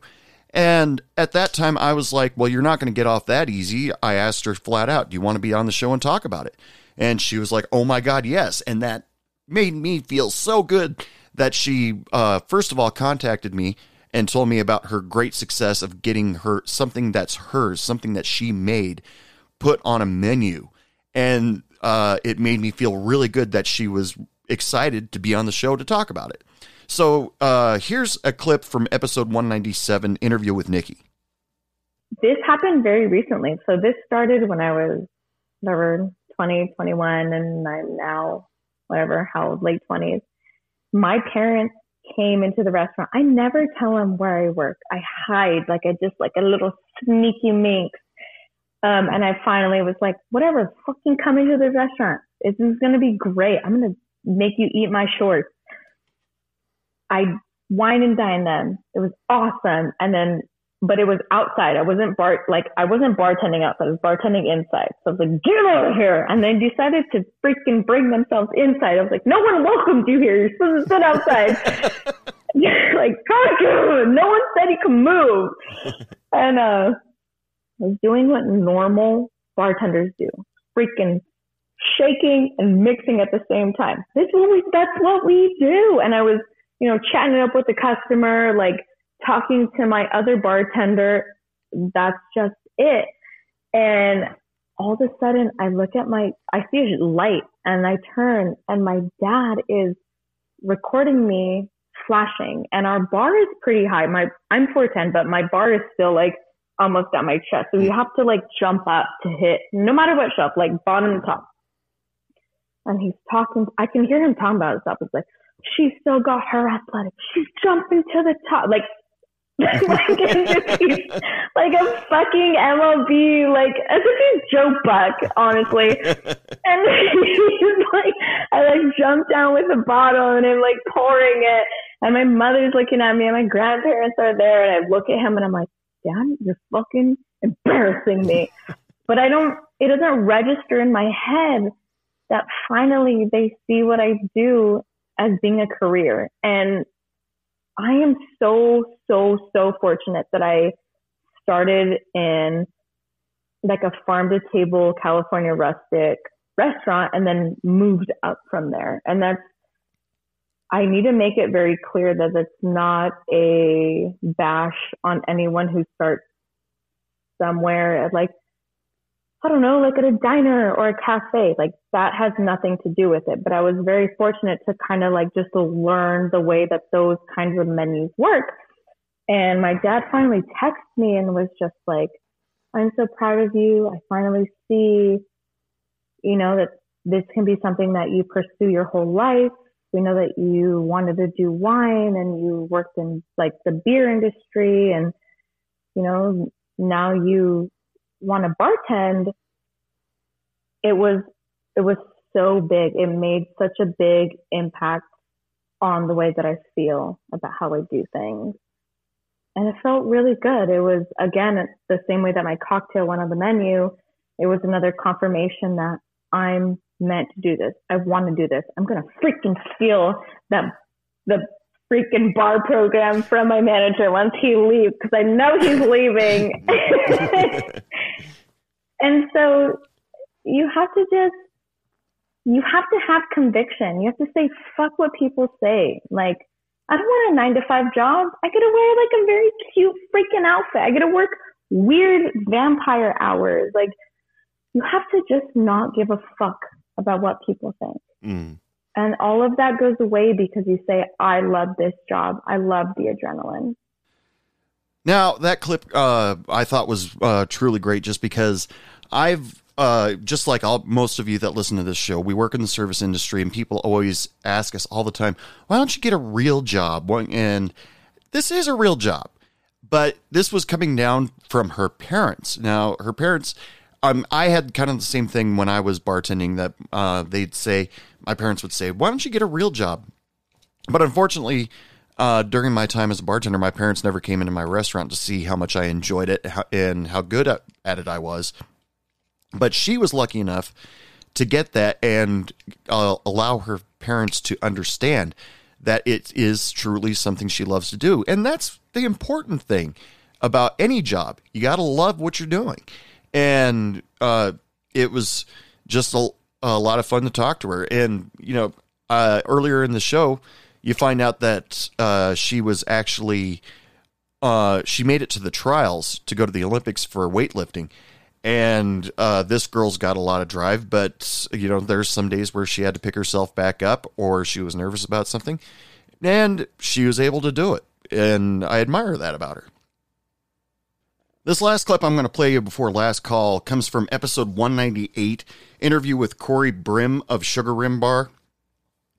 And at that time, I was like, well, you're not going to get off that easy. I asked her flat out, do you want to be on the show and talk about it? And she was like, oh my God, yes. And that made me feel so good that she, uh, first of all, contacted me and told me about her great success of getting her something that's hers, something that she made, put on a menu. And uh, it made me feel really good that she was excited to be on the show to talk about it. So uh, here's a clip from episode 197 interview with Nikki. this happened very recently. So this started when I was whatever 20, 21, and I'm now whatever how old, late 20s. My parents came into the restaurant. I never tell them where I work. I hide like I just like a little sneaky minx. Um, and I finally was like, whatever, fucking come into the restaurant. This is gonna be great. I'm gonna make you eat my shorts. I wine and dine them. It was awesome. And then but it was outside. I wasn't bar like I wasn't bartending outside. I was bartending inside. So I was like, get over here. And they decided to freaking bring themselves inside. I was like, no one welcomed you here. You're supposed to sit outside. like, cartoon. No one said he could move. And uh, I was doing what normal bartenders do. Freaking shaking and mixing at the same time. This is what we, that's what we do. And I was, you know, chatting up with the customer, like talking to my other bartender. That's just it. And all of a sudden I look at my, I see a light and I turn and my dad is recording me flashing and our bar is pretty high. My, I'm 410, but my bar is still like almost at my chest. So you have to like jump up to hit no matter what shelf, like bottom to top. And he's talking, I can hear him talking about himself. It's like, she still got her athletic. She's jumping to the top. Like, like, like a fucking MLB, like as if he's Joe Buck, honestly. and he's like, I like jump down with the bottle and I'm like pouring it. And my mother's looking at me and my grandparents are there. And I look at him and I'm like, Dad, you're fucking embarrassing me. but I don't, it doesn't register in my head that finally they see what I do as being a career. And I am so, so, so fortunate that I started in like a farm to table California rustic restaurant and then moved up from there. And that's, I need to make it very clear that it's not a bash on anyone who starts somewhere like I don't know, like at a diner or a cafe. Like that has nothing to do with it. But I was very fortunate to kind of like just learn the way that those kinds of menus work. And my dad finally texted me and was just like, I'm so proud of you. I finally see, you know, that this can be something that you pursue your whole life. We know that you wanted to do wine and you worked in like the beer industry and, you know, now you want to bartend, it was it was so big. It made such a big impact on the way that I feel about how I do things. And it felt really good. It was again the same way that my cocktail went on the menu. It was another confirmation that I'm meant to do this. I want to do this. I'm gonna freaking steal that the freaking bar program from my manager once he leaves because I know he's leaving. and so you have to just you have to have conviction. You have to say fuck what people say. Like I don't want a nine to five job. I get to wear like a very cute freaking outfit. I get to work weird vampire hours. Like you have to just not give a fuck about what people think. Mm. And all of that goes away because you say, I love this job. I love the adrenaline. Now, that clip uh, I thought was uh, truly great just because I've, uh, just like all, most of you that listen to this show, we work in the service industry and people always ask us all the time, why don't you get a real job? And this is a real job. But this was coming down from her parents. Now, her parents, um, I had kind of the same thing when I was bartending that uh, they'd say, my parents would say, why don't you get a real job? But unfortunately, uh, during my time as a bartender, my parents never came into my restaurant to see how much I enjoyed it and how good at, it I was. But she was lucky enough to get that and uh, allow her parents to understand that it is truly something she loves to do. And that's the important thing about any job. You got to love what you're doing. And uh, it was just a, a lot of fun to talk to her. And, you know, uh, earlier in the show, you find out that uh, she was actually, uh, she made it to the trials to go to the Olympics for weightlifting. And uh, this girl's got a lot of drive, but, you know, there's some days where she had to pick herself back up or she was nervous about something. And she was able to do it. And I admire that about her. This last clip I'm going to play you before last call comes from episode 198 interview with Corey Brim of Sugar Rim Bar.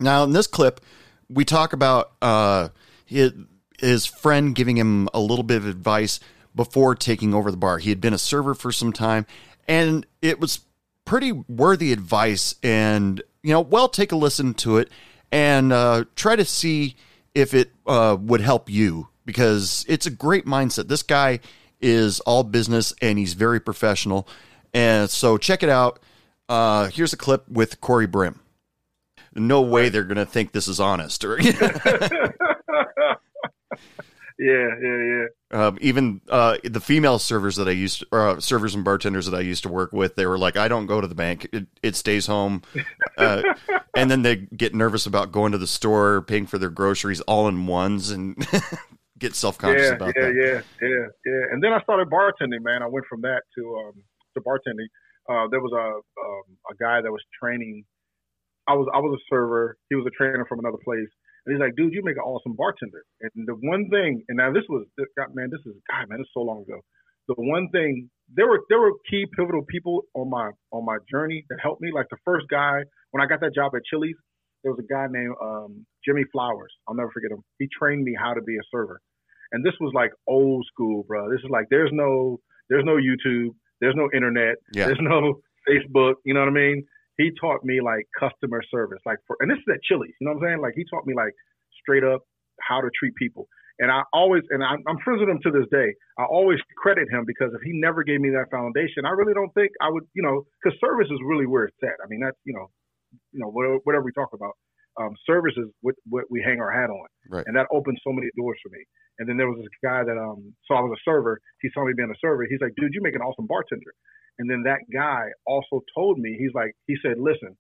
Now, in this clip, we talk about uh, his, his friend giving him a little bit of advice before taking over the bar. He had been a server for some time, and it was pretty worthy advice. And, you know, well, take a listen to it and uh, try to see if it uh, would help you because it's a great mindset. This guy is all business and he's very professional. And so check it out. Uh, here's a clip with Corey Brim. No way they're going to think this is honest. Or Yeah, yeah, yeah. um, even uh, the female servers that I used, or, uh, servers and bartenders that I used to work with, they were like, "I don't go to the bank; it, it stays home." Uh, and then they get nervous about going to the store, paying for their groceries all in ones, and get self conscious yeah, about yeah, that. yeah, yeah, yeah. And then I started bartending, man. I went from that to um, to bartending. Uh, there was a um, a guy that was training. I was I was a server. He was a trainer from another place. And he's like, dude, you make an awesome bartender. And the one thing, and now this was, God, man, this is, God, man, it's so long ago. The one thing, there were there were key pivotal people on my on my journey that helped me. Like the first guy when I got that job at Chili's, there was a guy named um, Jimmy Flowers. I'll never forget him. He trained me how to be a server. And this was like old school, bro. This is like there's no there's no YouTube, there's no internet, Yeah. there's no Facebook. You know what I mean? He taught me like customer service, like for, and this is at Chili's. You know what I'm saying? Like he taught me like straight up how to treat people. And I always, and I'm, I'm friends with him to this day. I always credit him because if he never gave me that foundation, I really don't think I would, you know, because service is really where it's at. I mean, that's, you know, you know, whatever, whatever we talk about, um, service is what, what we hang our hat on. Right. And that opened so many doors for me. And then there was this guy that, um, so I was a server. He saw me being a server. He's like, dude, you make an awesome bartender. And then that guy also told me, he's like, he said, listen,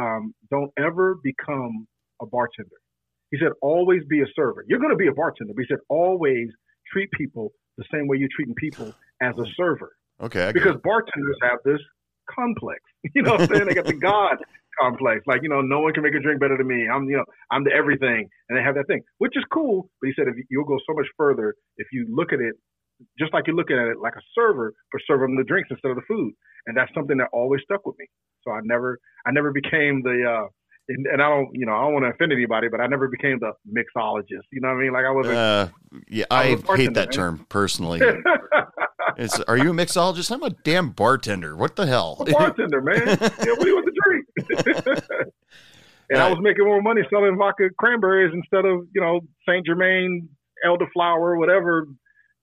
um, don't ever become a bartender. He said, always be a server. You're going to be a bartender, but he said, always treat people the same way you're treating people as a server. Okay, I because it. bartenders have this complex. You know what I'm saying? They got the God complex. Like, you know, no one can make a drink better than me. I'm, you know, I'm the everything. And they have that thing, which is cool. But he said, if you'll go so much further if you look at it just like you're looking at it like a server, but serving the drinks instead of the food. And that's something that always stuck with me. So I never, I never became the, uh, and, and I don't, you know, I don't want to offend anybody, but I never became the mixologist. You know what I mean? Like I wasn't. Uh, yeah, I I was bartender, hate that man. term personally. It's, are you a mixologist? I'm a damn bartender. What the hell? a bartender, man. yeah, what do you want to drink? and I was making more money selling vodka cranberries instead of, you know, Saint Germain, elderflower, whatever,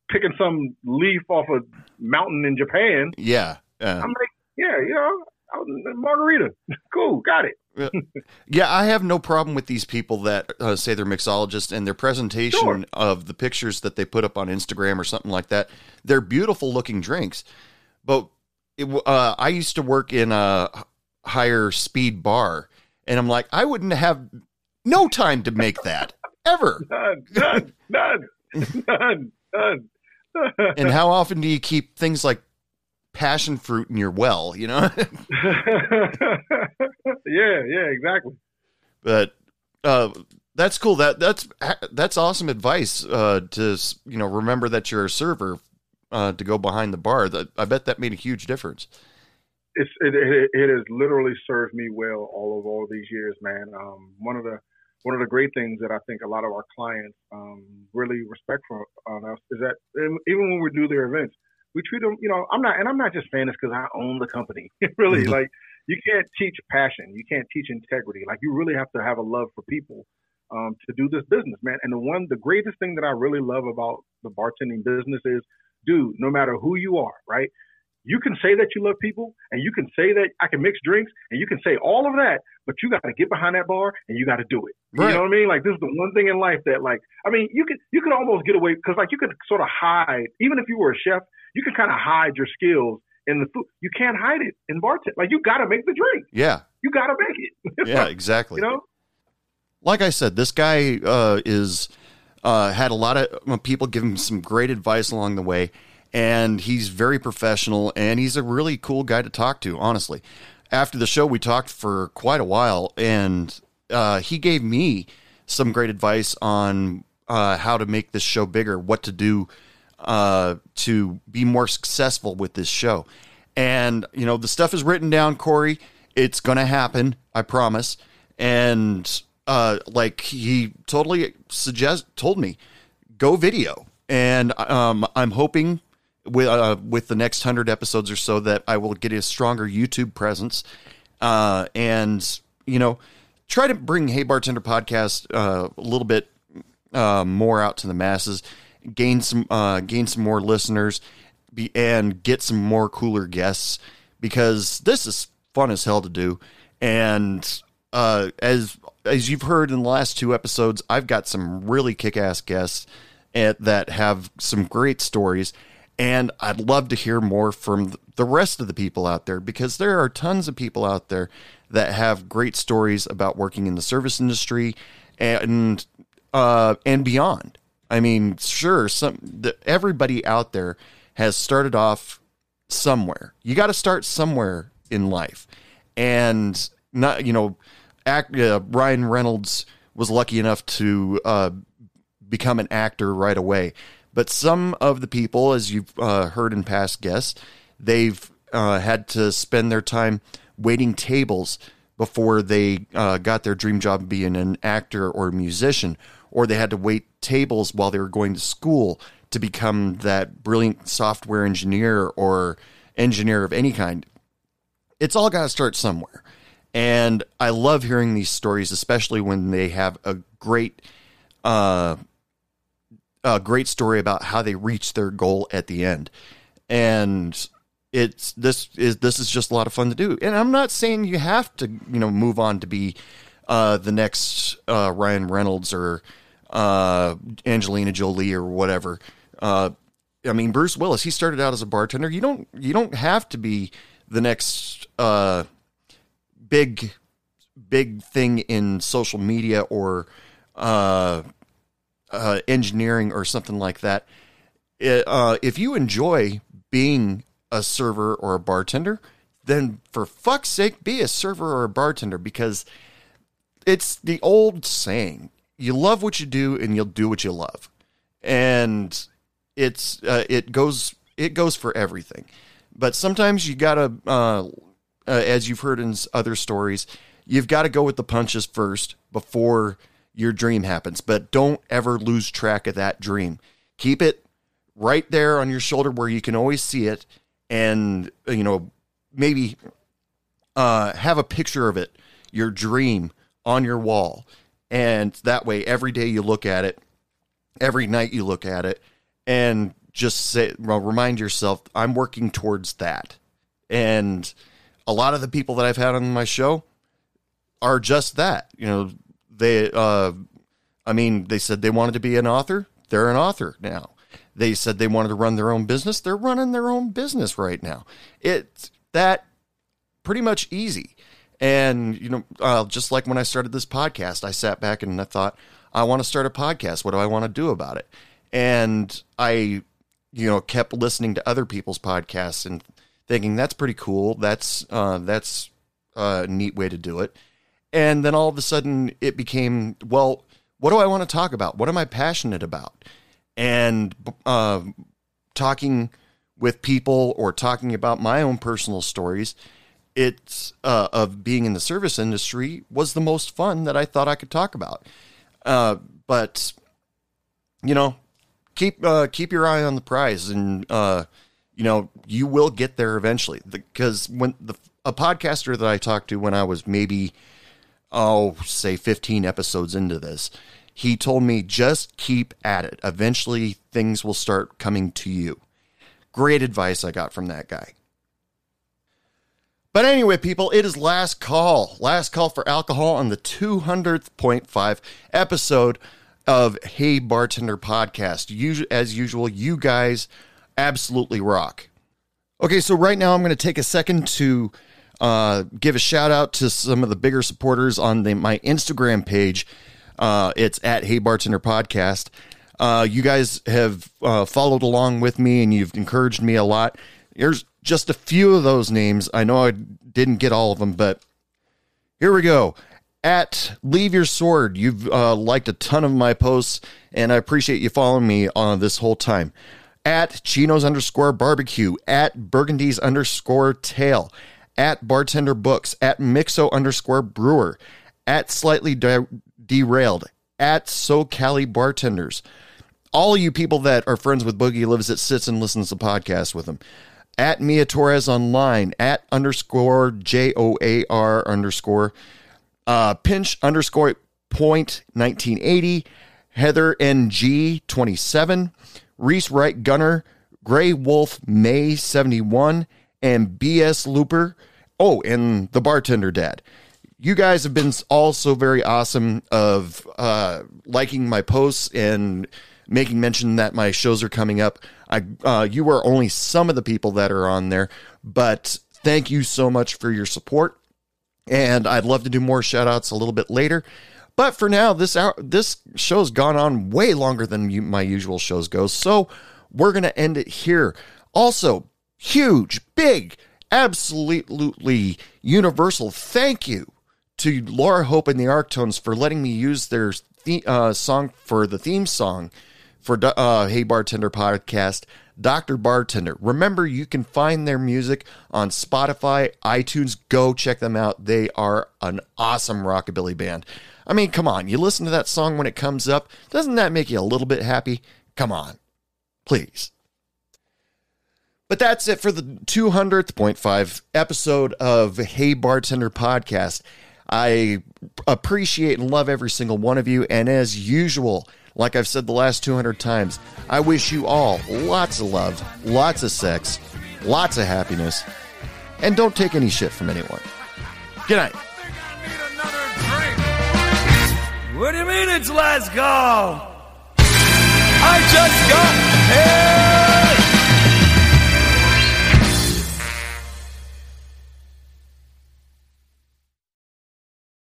picking some leaf off a mountain in Japan. yeah. Uh, I'm like, yeah, you know, margarita. cool, got it. Yeah, I have no problem with these people that uh, say they're mixologists and their presentation Sure. of the pictures that they put up on Instagram or something like that. They're beautiful looking drinks, but it, uh, I used to work in a higher speed bar, and I'm like, I wouldn't have no time to make that ever. None, none, none, none, none. And how often do you keep things like passion fruit in your well? You know. yeah, yeah, exactly. but uh, that's cool. That that's that's awesome advice. Uh, to you know, remember that you're a server. Uh, to go behind the bar. That I bet that made a huge difference. it's it, it, it has literally served me well all of all these years, man. Um, one of the one of the great things that I think a lot of our clients um, really respect for on us is that um, even when we do their events, we treat them. You know, I'm not, and I'm not just saying this because I own the company. really, Mhm. like you can't teach passion, you can't teach integrity. Like you really have to have a love for people um, to do this business, man. And the one, the greatest thing that I really love about the bartending business is, dude, no matter who you are, right? You can say that you love people, and you can say that I can mix drinks, and you can say all of that, but you got to get behind that bar and you got to do it. Right. You know what I mean? Like this is the one thing in life that, like, I mean, you could you could almost get away because, like, you could sort of hide, even if you were a chef, you can kind of hide your skills in the food. You can't hide it in bartending. Like, you got to make the drink. Yeah, You got to make it. yeah, exactly. you know? like I said, this guy uh, is uh, had a lot of uh, people give him some great advice along the way, and he's very professional, and he's a really cool guy to talk to. Honestly, after the show, we talked for quite a while, and uh, he gave me some great advice on uh, how to make this show bigger, what to do uh, to be more successful with this show. And, you know, the stuff is written down, Corey. It's to happen, I promise. And, uh, like, he totally suggest told me, go video. And um, I'm hoping with, uh, with the next 100 episodes or so that I will get a stronger YouTube presence. Uh, and, you know, try to bring Hey Bartender podcast uh, a little bit uh, more out to the masses, gain some uh, gain some more listeners, be, and get some more cooler guests because this is fun as hell to do. And uh, as as you've heard in the last two episodes, I've got some really kick ass guests at, that have some great stories. And I'd love to hear more from the rest of the people out there because there are tons of people out there that have great stories about working in the service industry and uh, and beyond. I mean, sure, some the, everybody out there has started off somewhere. You got to start somewhere in life, and not you know, act. Uh, Ryan Reynolds was lucky enough to uh, become an actor right away, but some of the people, as you've uh, heard in past guests, they've uh, had to spend their time waiting tables before they uh, got their dream job being an actor or a musician, or they had to wait tables while they were going to school to become that brilliant software engineer or engineer of any kind. It's all got to start somewhere. And I love hearing these stories, especially when they have a great, uh, a great story about how they reach their goal at the end. And it's this is this is just a lot of fun to do. And I'm not saying you have to, you know, move on to be uh, the next uh, Ryan Reynolds or uh, Angelina Jolie or whatever. Uh, I mean, Bruce Willis. He started out as a bartender. You don't you don't have to be the next uh, big big thing in social media or uh, engineering or something like that. It, uh, if you enjoy being a server or a bartender, then for fuck's sake, be a server or a bartender because it's the old saying you love what you do and you'll do what you love. And it's uh, it goes it goes for everything. But sometimes you gotta, uh, uh, as you've heard in other stories, you've got to go with the punches first before your dream happens. But don't ever lose track of that dream. Keep it right there on your shoulder where you can always see it, and you know maybe uh, have a picture of it, your dream, on your wall, and that way every day you look at it, every night you look at it, and just say, well, remind yourself, I'm working towards that. And a lot of the people that I've had on my show are just that. You know, they, uh, I mean, they said they wanted to be an author. They're an author now. They said they wanted to run their own business. They're running their own business right now. It's that pretty much easy. And, you know, uh, just like when I started this podcast, I sat back and I thought, I want to start a podcast. What do I want to do about it? And I, you know, kept listening to other people's podcasts and thinking that's pretty cool. That's, uh, that's a neat way to do it. And then all of a sudden it became, well, what do I want to talk about? What am I passionate about? And, uh, talking with people or talking about my own personal stories it's uh, of being in the service industry was the most fun that I thought I could talk about. Uh, but you know, keep uh, keep your eye on the prize, and uh, you know you will get there eventually. Because when the a podcaster that I talked to when I was maybe oh say fifteen episodes into this, he told me just keep at it. Eventually, things will start coming to you. Great advice I got from that guy. But anyway, people, it is last call. Last call for alcohol on the 200th.5 episode of Hey Bartender podcast. Usu- As usual, you guys absolutely rock. Okay, so right now I'm going to take a second to uh, give a shout out to some of the bigger supporters on the, my Instagram page. Uh, it's at Hey Bartender Podcast. Uh, you guys have uh, followed along with me and you've encouraged me a lot. Here's just a few of those names. I know I didn't get all of them, but here we go. At Leave Your Sword, you've uh, liked a ton of my posts, and I appreciate you following me on this whole time. At Chino's underscore barbecue, at Burgundy's underscore tail, at Bartender Books, at Mixo underscore brewer, at Slightly De- Derailed, at SoCali Bartenders. All you people that are friends with Boogie Lives that sits and listens to podcasts with him at Mia Torres online, at underscore J O A R underscore, uh, pinch underscore point 1980, Heather NG27, Reese Wright Gunner, Gray Wolf May 71, and BS Looper. Oh, and the bartender dad. You guys have been also very awesome of uh, liking my posts and making mention that my shows are coming up. I uh, you are only some of the people that are on there, but thank you so much for your support. And I'd love to do more shout outs a little bit later. But for now, this hour, this show's gone on way longer than my usual shows go. So we're going to end it here. Also, huge, big, absolutely universal thank you to Lara Hope and the Ark-Tones for letting me use their the, uh, song for the theme song for uh, Hey Bartender podcast, Dr. Bartender. Remember, you can find their music on Spotify, iTunes. Go check them out. They are an awesome rockabilly band. I mean, come on, you listen to that song when it comes up. Doesn't that make you a little bit happy? Come on, please. But that's it for the 200th.5 episode of Hey Bartender podcast. I appreciate and love every single one of you. And as usual, like I've said the last 200 times, I wish you all lots of love, lots of sex, lots of happiness, and don't take any shit from anyone. Good night. What do you mean it's last call? I just got here.